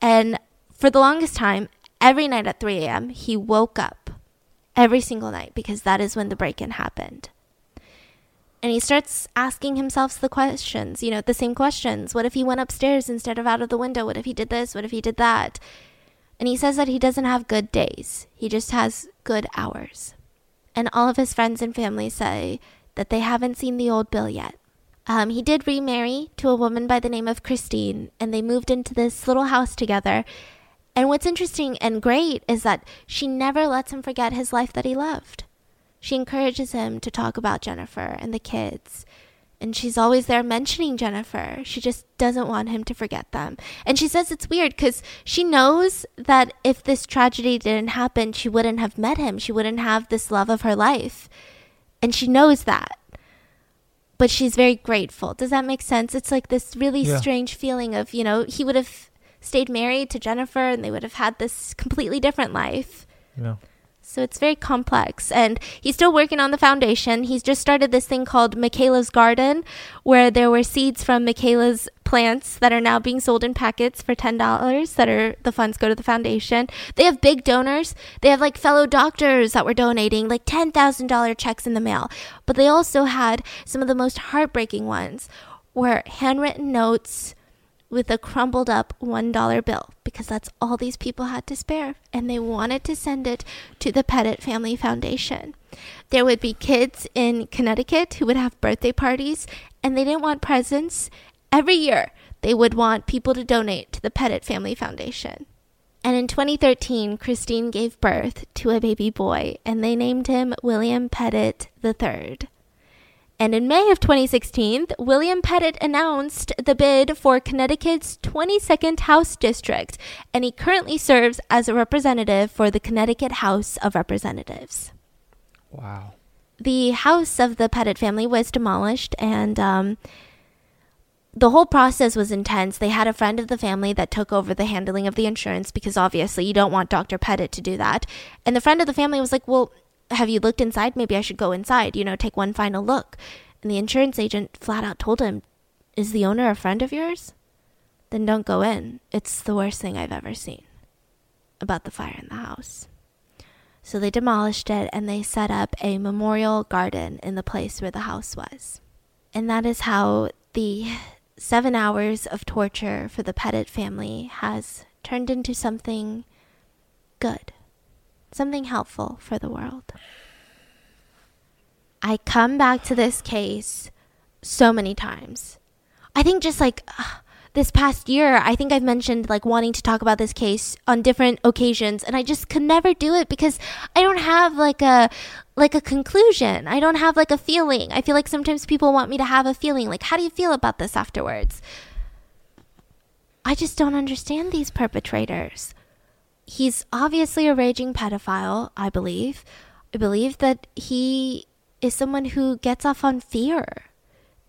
And for the longest time, every night at 3 a.m., he woke up every single night because that is when the break in happened. And he starts asking himself the questions, you know, the same questions. What if he went upstairs instead of out of the window? What if he did this? What if he did that? And he says that he doesn't have good days, he just has good hours. And all of his friends and family say that they haven't seen the old Bill yet. Um, he did remarry to a woman by the name of Christine, and they moved into this little house together. And what's interesting and great is that she never lets him forget his life that he loved. She encourages him to talk about Jennifer and the kids. And she's always there mentioning Jennifer. She just doesn't want him to forget them. And she says it's weird because she knows that if this tragedy didn't happen, she wouldn't have met him. She wouldn't have this love of her life. And she knows that but she's very grateful. Does that make sense? It's like this really yeah. strange feeling of, you know, he would have stayed married to Jennifer and they would have had this completely different life. Yeah. So it's very complex. And he's still working on the foundation. He's just started this thing called Michaela's Garden, where there were seeds from Michaela's plants that are now being sold in packets for $10 that are the funds go to the foundation. They have big donors. They have like fellow doctors that were donating like $10,000 checks in the mail. But they also had some of the most heartbreaking ones where handwritten notes with a crumbled up $1 bill because that's all these people had to spare and they wanted to send it to the Petit Family Foundation. There would be kids in Connecticut who would have birthday parties and they didn't want presents. Every year, they would want people to donate to the Petit Family Foundation. And in 2013, Christine gave birth to a baby boy and they named him William Petit III. And in May of 2016, William Petit announced the bid for Connecticut's 22nd House District, and he currently serves as a representative for the Connecticut House of Representatives. Wow. The house of the Petit family was demolished, and um, the whole process was intense. They had a friend of the family that took over the handling of the insurance because obviously you don't want Dr. Petit to do that. And the friend of the family was like, Well, have you looked inside? Maybe I should go inside, you know, take one final look. And the insurance agent flat out told him, Is the owner a friend of yours? Then don't go in. It's the worst thing I've ever seen about the fire in the house. So they demolished it and they set up a memorial garden in the place where the house was. And that is how the seven hours of torture for the Petit family has turned into something good something helpful for the world. I come back to this case so many times. I think just like uh, this past year, I think I've mentioned like wanting to talk about this case on different occasions and I just could never do it because I don't have like a like a conclusion. I don't have like a feeling. I feel like sometimes people want me to have a feeling like how do you feel about this afterwards? I just don't understand these perpetrators he's obviously a raging pedophile, I believe. I believe that he is someone who gets off on fear.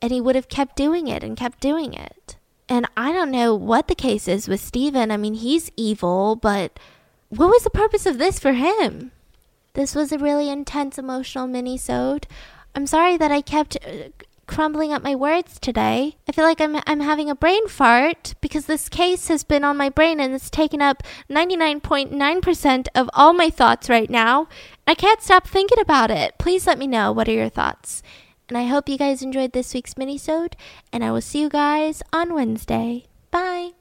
And he would have kept doing it and kept doing it. And I don't know what the case is with Steven. I mean, he's evil, but what was the purpose of this for him? This was a really intense emotional mini-sode. I'm sorry that I kept uh, crumbling up my words today. I feel like I'm I'm having a brain fart because this case has been on my brain and it's taken up 99.9% of all my thoughts right now. I can't stop thinking about it. Please let me know what are your thoughts. And I hope you guys enjoyed this week's mini-sode and I will see you guys on Wednesday. Bye.